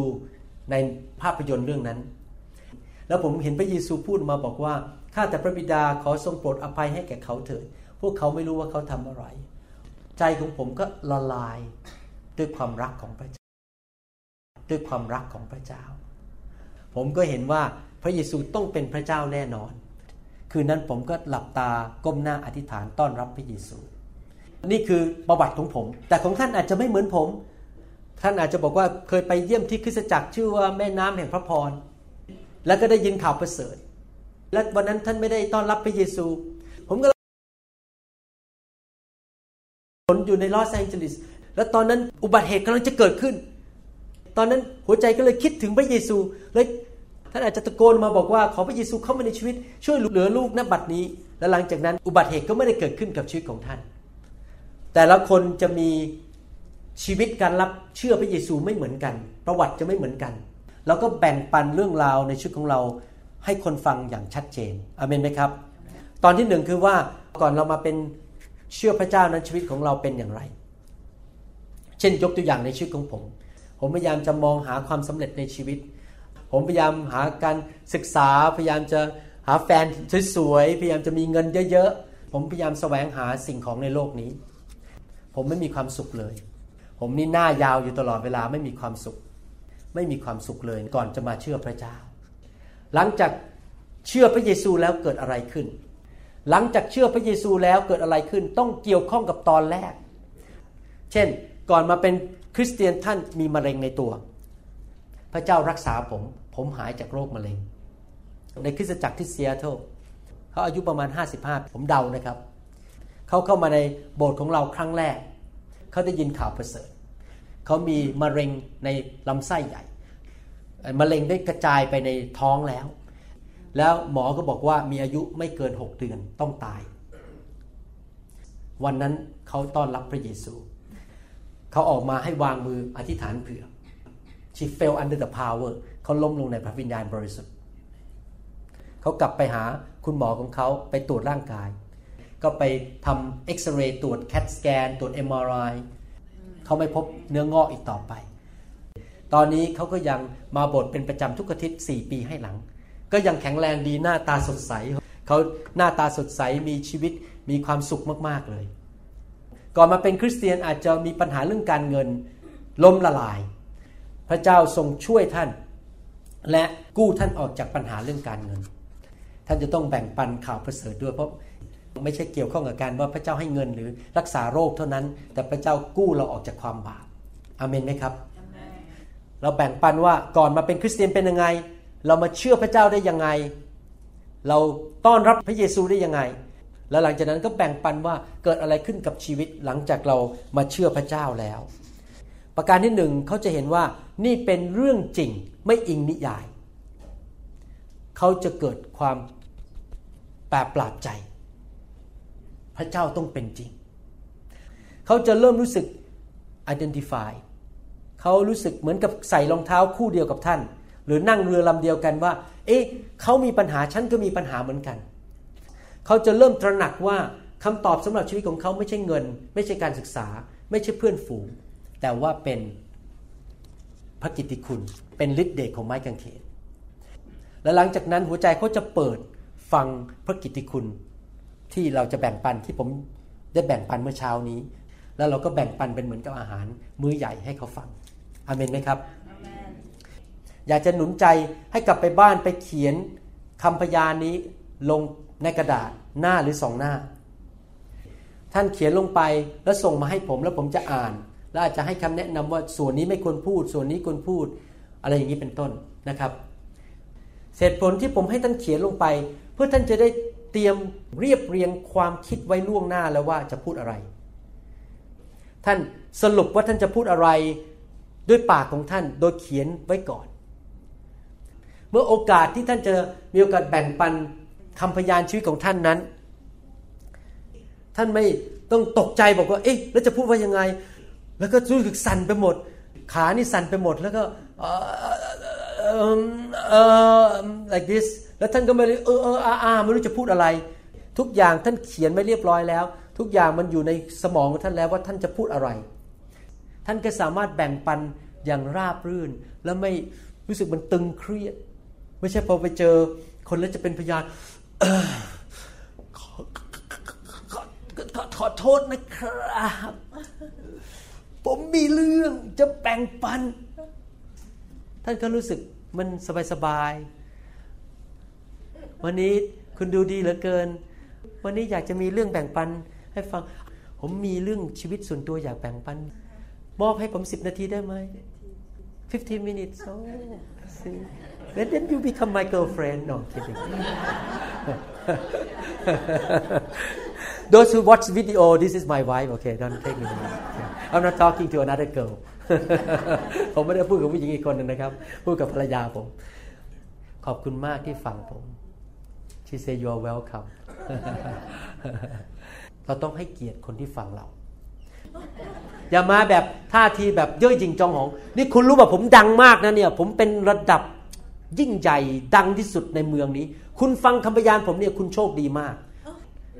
ในภาพยนตร์เรื่องนั้น แล้วผมเห็นพระเยซูพูดมาบอกว่า ข้าแต่พระบิดาขอทรงโปรดอภัยให้แก่เขาเถิด พวกเขาไม่รู้ว่าเขาทำอะไร ใจของผมก็ละลายด้วยความรักของพระเจ้า ด้วยความรักของพระเจ้า ผมก็เห็นว่าพระเยซูต้องเป็นพระเจ้าแน่นอน คืนนั้นผมก็หลับตาก้มหน้าอธิษฐานต้อนรับพระเยซู นี่คือประวัติของผม แต่ของท่านอาจจะไม่เหมือนผม ท่านอาจจะบอกว่าเคยไปเยี่ยมที่คริสตจักรชื่อว่าแม่น้ำแห่งพระพร แล้วก็ได้ยินข่าวประเสริฐ และวันนั้นท่านไม่ได้ต้อนรับพระเยซู ผมก็ผลอยู่ในลอสแองเจลิส แล้วตอนนั้นอุบัติเหตุกำลังจะเกิดขึ้น ตอนนั้นหัวใจก็เลยคิดถึงพระเยซูเลยท่านอาจจะตะโกนมาบอกว่าขอพระเยซูเข้ามาในชีวิต ช่วยเหลือลูกณบัดนี้ และหลังจากนั้นอุบัติเหตุก็ไม่ได้เกิดขึ้นกับชีวิตของท่าน แต่ละคนจะมีชีวิตการรับเชื่อพระเยซูไม่เหมือนกัน ประวัติจะไม่เหมือนกันเราก็แบ่งปันเรื่องราวในชีวิตของเราให้คนฟังอย่างชัดเจนอเมนไหมครับ ตอนที่หนึ่งคือว่าก่อนเรามาเป็นเชื่อพระเจ้านั้นชีวิตของเราเป็นอย่างไร เช่นยกตัวอย่างในชีวิตของผม ผมพยายามจะมองหาความสำเร็จในชีวิต ผมพยายามหาการศึกษา พยายามจะหาแฟนสวยๆพยายามจะมีเงินเยอะๆ ผมพยายามแสวงหาสิ่งของในโลกนี้ ผมไม่มีความสุขเลย ผมนี่หน้ายาวอยู่ตลอดเวลาไม่มีความสุข ไม่มีความสุขเลยก่อนจะมาเชื่อพระเจ้า หลังจากเชื่อพระเยซูแล้วเกิดอะไรขึ้น หลังจากเชื่อพระเยซูแล้วเกิดอะไรขึ้น ต้องเกี่ยวข้องกับตอนแรก เช่น ก่อนมาเป็น คริสเตียนท่านมีมะเร็งในตัว พระเจ้ารักษาผม ผมหายจากโรคมะเร็ง ในคริสตจักรที่เซียโตเขาอายุประมาณ 55 ผมเดานะครับ เขาเข้ามาในโบสถ์ของเราครั้งแรก เขาได้ยินข่าวประเสริฐ เขามีมะเร็งในลำไส้ใหญ่ มะเร็งได้กระจายไปในท้องแล้ว แล้วหมอก็บอกว่ามีอายุไม่เกินหกเดือนต้องตาย วันนั้นเขาต้อนรับพระเยซู เขาออกมาให้วางมืออธิษฐานเผื่อ she fell under the power เขาล้มลงในพระวิญญาณบริสุทธิ์เขากลับไปหาคุณหมอของเขาไปตรวจร่างกาย ก็ไปทำเอ็กซเรย์ตรวจแคทสแกนตรวจ MRI เขาไม่พบเนื้องอกอีกต่อไป ตอนนี้เขาก็ยังมาบทเป็นประจำทุกอาทิตย์ 4 ปีให้หลัง ก็ยังแข็งแรงดีหน้าตาสดใส เขาหน้าตาสดใสมีชีวิตมีความสุขมาก ๆ เลย ก่อนมาเป็นคริสเตียนอาจจะมีปัญหาเรื่องการเงินล้มละลาย พระเจ้าทรงช่วยท่าน และกู้ท่านออกจากปัญหาเรื่องการเงิน ท่านจะต้องแบ่งปันข่าวประเสริฐด้วยเพราะไม่ใช่เกี่ยวข้องกับการว่าพระเจ้าให้เงินหรือรักษาโรคเท่านั้น แต่พระเจ้ากู้เราออกจากความบาปอเมนไหมครับ เราแบ่งปันว่าก่อนมาเป็นคริสเตียนเป็นยังไง เรามาเชื่อพระเจ้าได้ยังไง เราต้อนรับพระเยซูได้ยังไง แล้วหลังจากนั้นก็แบ่งปันว่าเกิดอะไรขึ้นกับชีวิตหลังจากเรามาเชื่อพระเจ้าแล้ว ประการที่หนึ่งเขาจะเห็นว่านี่เป็นเรื่องจริงไม่อิงนิยาย เขาจะเกิดความแปลกปราบใจ พระเจ้าต้องเป็นจริง เขาจะเริ่มรู้สึก identify เขารู้สึกเหมือนกับใส่รองเท้าคู่เดียวกับท่าน หรือนั่งเรือลำเดียวกันว่า เอ๊ะเขามีปัญหาฉันก็มีปัญหาเหมือนกัน เขาจะเริ่มตระหนักว่าคำตอบสำหรับชีวิตของเขาไม่ใช่เงิน ไม่ใช่การศึกษา ไม่ใช่เพื่อนฝูง แต่ว่าเป็นพระกิตติคุณ เป็นฤทธิ์เดชของไม้กางเขนและหลังจากนั้นหัวใจเขาจะเปิดฟังพระกิตติคุณ ที่เราจะแบ่งปันที่ผมได้แบ่งปันเมื่อเช้านี้ แล้วเราก็แบ่งปันเป็นเหมือนกับอาหาร มื้อใหญ่ให้เขาฟังอเมนไหมครับ อยากจะหนุนใจให้กลับไปบ้านไปเขียนคำพยานนี้ ลงในกระดาษหน้าหรือสองหน้า ท่านเขียนลงไปแล้วส่งมาให้ผมแล้วผมจะอ่าน แล้วอาจจะให้คำแนะนำว่าส่วนนี้ไม่ควรพูด ส่วนนี้ควรพูด อะไรอย่างนี้เป็นต้นนะครับเหตุผลที่ผมให้ท่านเขียนลงไป เพื่อท่านจะได้เตรียมเรียบเรียงความคิดไว้ล่วงหน้าแล้วว่าจะพูดอะไร ท่านสรุปว่าท่านจะพูดอะไรด้วยปากของท่านโดยเขียนไว้ก่อน เมื่อโอกาสที่ท่านจะมีโอกาสแบ่งปัน คำพยานชีวิตของท่านนั้น ท่านไม่ต้องตกใจบอกว่า เอ๊ะแล้วจะพูดว่ายังไง แล้วก็รู้สึกสั่นไปหมด ขานี่สั่นไปหมดแล้วก็ like this แล้วท่านก็ไม่ได้เออเอออาอาไม่รู้จะพูดอะไร ทุกอย่างท่านเขียนไม่เรียบร้อยแล้ว ทุกอย่างมันอยู่ในสมองของท่านแล้วว่าท่านจะพูดอะไร ท่านก็สามารถแบ่งปันอย่างราบรื่น แล้วไม่รู้สึกมันตึงเครียด ไม่ใช่พอไปเจอคนแล้วจะเป็นพยาน ขอขอขอโทษนะครับ ผมมีเรื่องจะแบ่งปัน ท่านก็รู้สึกมันสบายๆ วันนี้คุณดูดีเหลือเกิน วันนี้อยากจะมีเรื่องแบ่งปันให้ฟัง ผมมีเรื่องชีวิตส่วนตัวอยากแบ่งปัน มอบให้ผมสิบนาทีได้ไหม15 minutes so see and then you become my girlfriend no kidding those who watch video this is my wife okay don't take me I'm not talking to another girl ผมไม่ได้พูดกับผู้หญิงอีกคนนึงนะครับ พูดกับภรรยาผม ขอบคุณมากที่ฟังผม She say you are welcome เราต้องให้เกียรติคนที่ฟังเรา อย่ามาแบบท่าทีแบบเย่อหยิ่งจองหอง นี่คุณรู้ป่ะผมดังมากนะเนี่ย ผมเป็นระดับ ยิ่งใหญ่ดังที่สุดในเมืองนี้ คุณฟังคำพยานผมเนี่ยคุณโชคดีมาก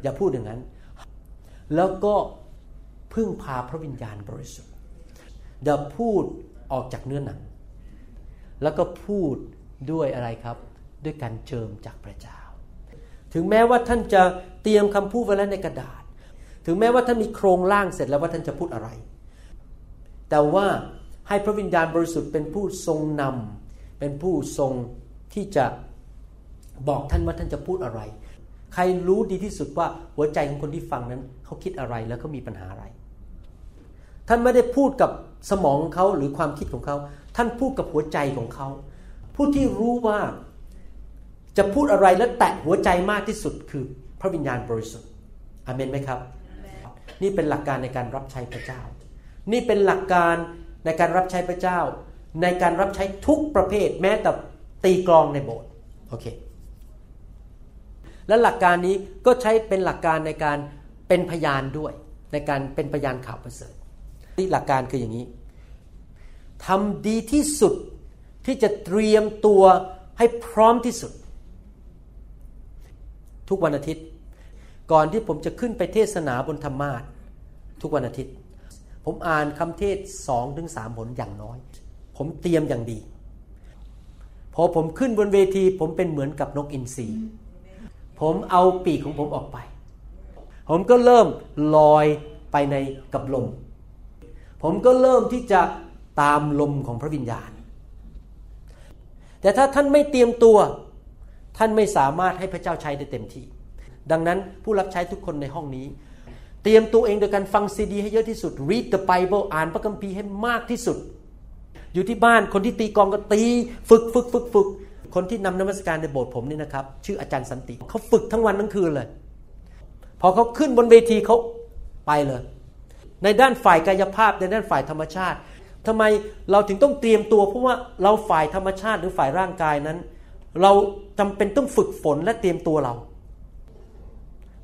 อย่าพูดอย่างนั้น แล้วก็พึ่งพาพระวิญญาณบริสุทธิ์อย่าพูดออกจากเนื้อหนัง แล้วก็พูดด้วยอะไรครับ ด้วยการเจิมจากพระเจ้า ถึงแม้ว่าท่านจะเตรียมคำพูดไว้แล้วในกระดาษ ถึงแม้ว่าท่านมีโครงร่างเสร็จแล้วว่าท่านจะพูดอะไร แต่ว่าให้พระวิญญาณบริสุทธิ์เป็นผู้ทรงนำ เป็นผู้ทรงที่จะบอกท่านว่าท่านจะพูดอะไร ใครรู้ดีที่สุดว่าหัวใจของคนที่ฟังนั้นเขาคิดอะไรแล้วเขามีปัญหาอะไร ท่านไม่ได้พูดกับสมองของเขาหรือความคิดของเขา ท่านพูดกับหัวใจของเขา ผู้ที่รู้ว่าจะพูดอะไรและแตะหัวใจมากที่สุดคือพระวิญญาณบริสุทธิ์อเมนไหมครับ นี่เป็นหลักการในการรับใช้พระเจ้า นี่เป็นหลักการในการรับใช้พระเจ้า ในการรับใช้ทุกประเภทแม้แต่ตีกลองในโบสถ์โอเคและหลักการนี้ก็ใช้เป็นหลักการในการเป็นพยานด้วย ในการเป็นพยานข่าวประเสริฐที่หลักการคืออย่างนี้ทำดีที่สุดที่จะเตรียมตัวให้พร้อมที่สุด ทุกวันอาทิตย์ ก่อนที่ผมจะขึ้นไปเทศนาบนธรรมาททุกวันอาทิตย์ ผมอ่านคำเทศสองถึงสามผลอย่างน้อย ผมเตรียมอย่างดี พอผมขึ้นบนเวที ผมเป็นเหมือนกับนกอินทรีผมเอาปีกของผมออกไป ผมก็เริ่มลอยไปในกับลม ผมก็เริ่มที่จะตามลมของพระวิญญาณ แต่ถ้าท่านไม่เตรียมตัว ท่านไม่สามารถให้พระเจ้าใช้ได้เต็มที่ ดังนั้นผู้รับใช้ทุกคนในห้องนี้ เตรียมตัวเองโดยการฟังซีดีให้เยอะที่สุด read the Bible อ่านพระคัมภีร์ให้มากที่สุด อยู่ที่บ้านคนที่ตีกองก็ตี ฝึกฝึกฝึกฝึกคนที่นำนมัสการในโบสถ์ผมนี่นะครับ ชื่ออาจารย์สันติเขาฝึกทั้งวันทั้งคืนเลย พอเขาขึ้นบนเวทีเขาไปเลย ในด้านฝ่ายกายภาพในด้านฝ่ายธรรมชาติทำไมเราถึงต้องเตรียมตัว เพราะว่าเราฝ่ายธรรมชาติหรือฝ่ายร่างกายนั้น เราจำเป็นต้องฝึกฝนและเตรียมตัวเรา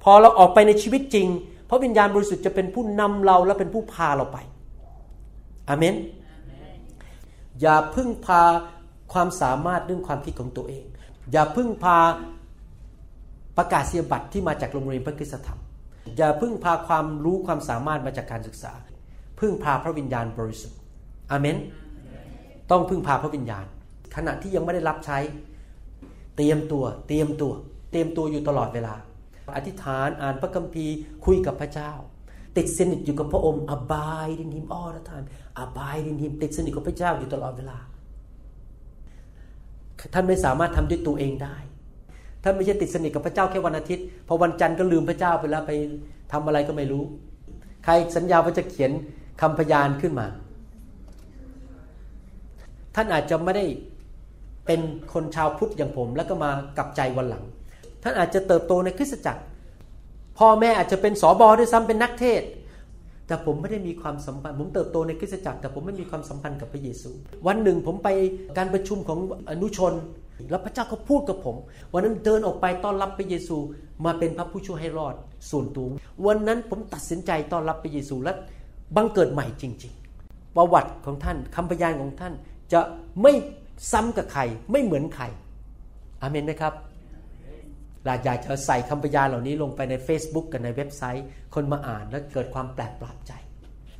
พอเราออกไปในชีวิตจริงพระวิญญาณบริสุทธิ์จะเป็นผู้นำเราและเป็นผู้พาเราไปอเมน อย่าพึ่งพาความสามารถเรื่องความคิดของตัวเอง อย่าพึ่งพาประกาศเสียบัตรที่มาจากโรงเรียนพระคุณธรรม อย่าพึ่งพาความรู้ความสามารถมาจากการศึกษา พึ่งพาพระวิญญาณบริสุทธิ์อเมน ต้องพึ่งพาพระวิญญาณ ขณะที่ยังไม่ได้รับใช้ เตรียมตัว เตรียมตัว เตรียมตัวอยู่ตลอดเวลา อธิษฐานอ่านพระคัมภีร์คุยกับพระเจ้า ติดสนิทอยู่กับพระองค์ abide in him all the time abide in him ติดสนิทกับพระเจ้าอยู่ตลอดเวลา ท่านไม่สามารถทำด้วยตัวเองได้ ท่านไม่ใช่ติดสนิทกับพระเจ้าแค่วันอาทิตย์ พอวันจันทร์ก็ลืมพระเจ้าไปแล้วไปทำอะไรก็ไม่รู้ ใครสัญญาว่าจะเขียนคำพยานขึ้นมา ท่านอาจจะไม่ได้เป็นคนชาวพุทธอย่างผม แล้วก็มากลับใจวันหลัง ท่านอาจจะเติบโตในคริสตจักร พ่อแม่อาจจะเป็นสอบอด้วยซ้ำเป็นนักเทศ แต่ผมไม่ได้มีความสัมพันธ์ ผมเติบโตในคริสตจักร แต่ผมไม่มีความสัมพันธ์กับพระเยซู วันหนึ่งผมไปการประชุมของอนุชน แล้วพระเจ้าก็พูดกับผม วันนั้นเดินออกไปต้อนรับพระเยซูมาเป็นพระผู้ช่วยให้รอดส่วนตัว วันนั้นผมตัดสินใจต้อนรับพระเยซูและบังเกิดใหม่จริง ๆ ประวัติของท่านคำพยานของท่านจะไม่ซ้ำกับใครไม่เหมือนใครอเมนไหมครับ หลากอยากจะใส่คำพยานเหล่านี้ลงไปใน Facebook กันในเว็บไซต์ คนมาอ่านแล้วเกิดความแปลกปราบใจ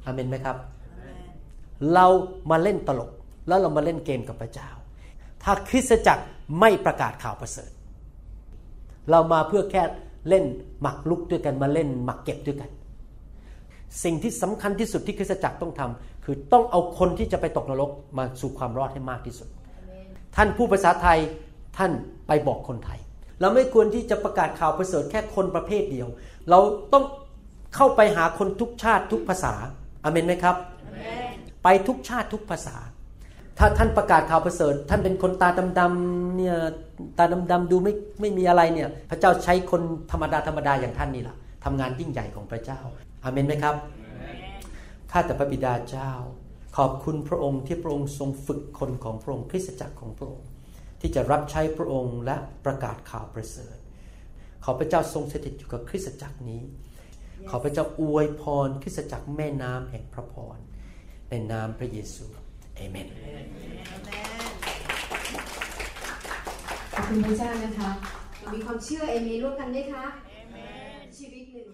อเมนไหมครับ เรามาเล่นตลกแล้วเรามาเล่นเกมกับพระเจ้า ถ้าคริสตจักรไม่ประกาศข่าวประเสริฐ เรามาเพื่อแค่เล่นหมักลุกด้วยกันมาเล่นหมักเก็บด้วยกัน สิ่งที่สำคัญที่สุดที่คริสตจักรต้องทำคือต้องเอาคนที่จะไปตกนรกมาสู่ความรอดให้มากที่สุด ท่านผู้ภาษาไทยท่านไปบอกคนไทย เราไม่ควรที่จะประกาศข่าวประเสริฐแค่คนประเภทเดียว เราต้องเข้าไปหาคนทุกชาติทุกภาษาอเมนไหมครับ ไปทุกชาติทุกภาษา ถ้าท่านประกาศข่าวประเสริฐ ท่านเป็นคนตาดำๆเนี่ยตาดำๆดูไม่ไม่มีอะไรเนี่ย พระเจ้าใช้คนธรรมดาธรรมดาอย่างท่านนี่แหละทำงานยิ่งใหญ่ของพระเจ้าอเมนไหมครับข้าแต่พระบิดาเจ้า ขอบคุณพระองค์ที่พระองค์ทรงฝึกคนของพระองค์คริสตจักรของพระองค์ ที่จะรับใช้พระองค์และประกาศข่าวประเสริฐ ขอพระเจ้าทรงสถิตอยู่กับคริสตจักรนี้ ขอพระเจ้าอวยพรคริสตจักรแม่น้ำแห่งพระพร ในนามพระเยซูเอเมนขอบคุณพระเจ้านะคะเรามีความเชื่อเอเมนร่วมกันไหมคะชีวิตหนึ่ง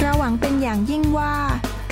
เราหวังเป็นอย่างยิ่งว่า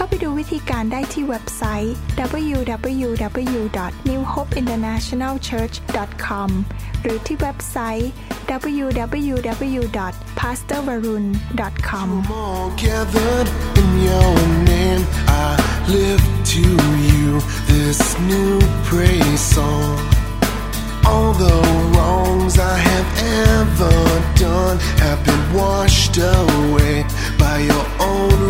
เข้าไปดูวิธีการได้ที่เว็บไซต์ www.newhopeinternationalchurch.com หรือที่เว็บไซต์ www.pastorvarun.com All the wrongs I have ever done have been washed away by your own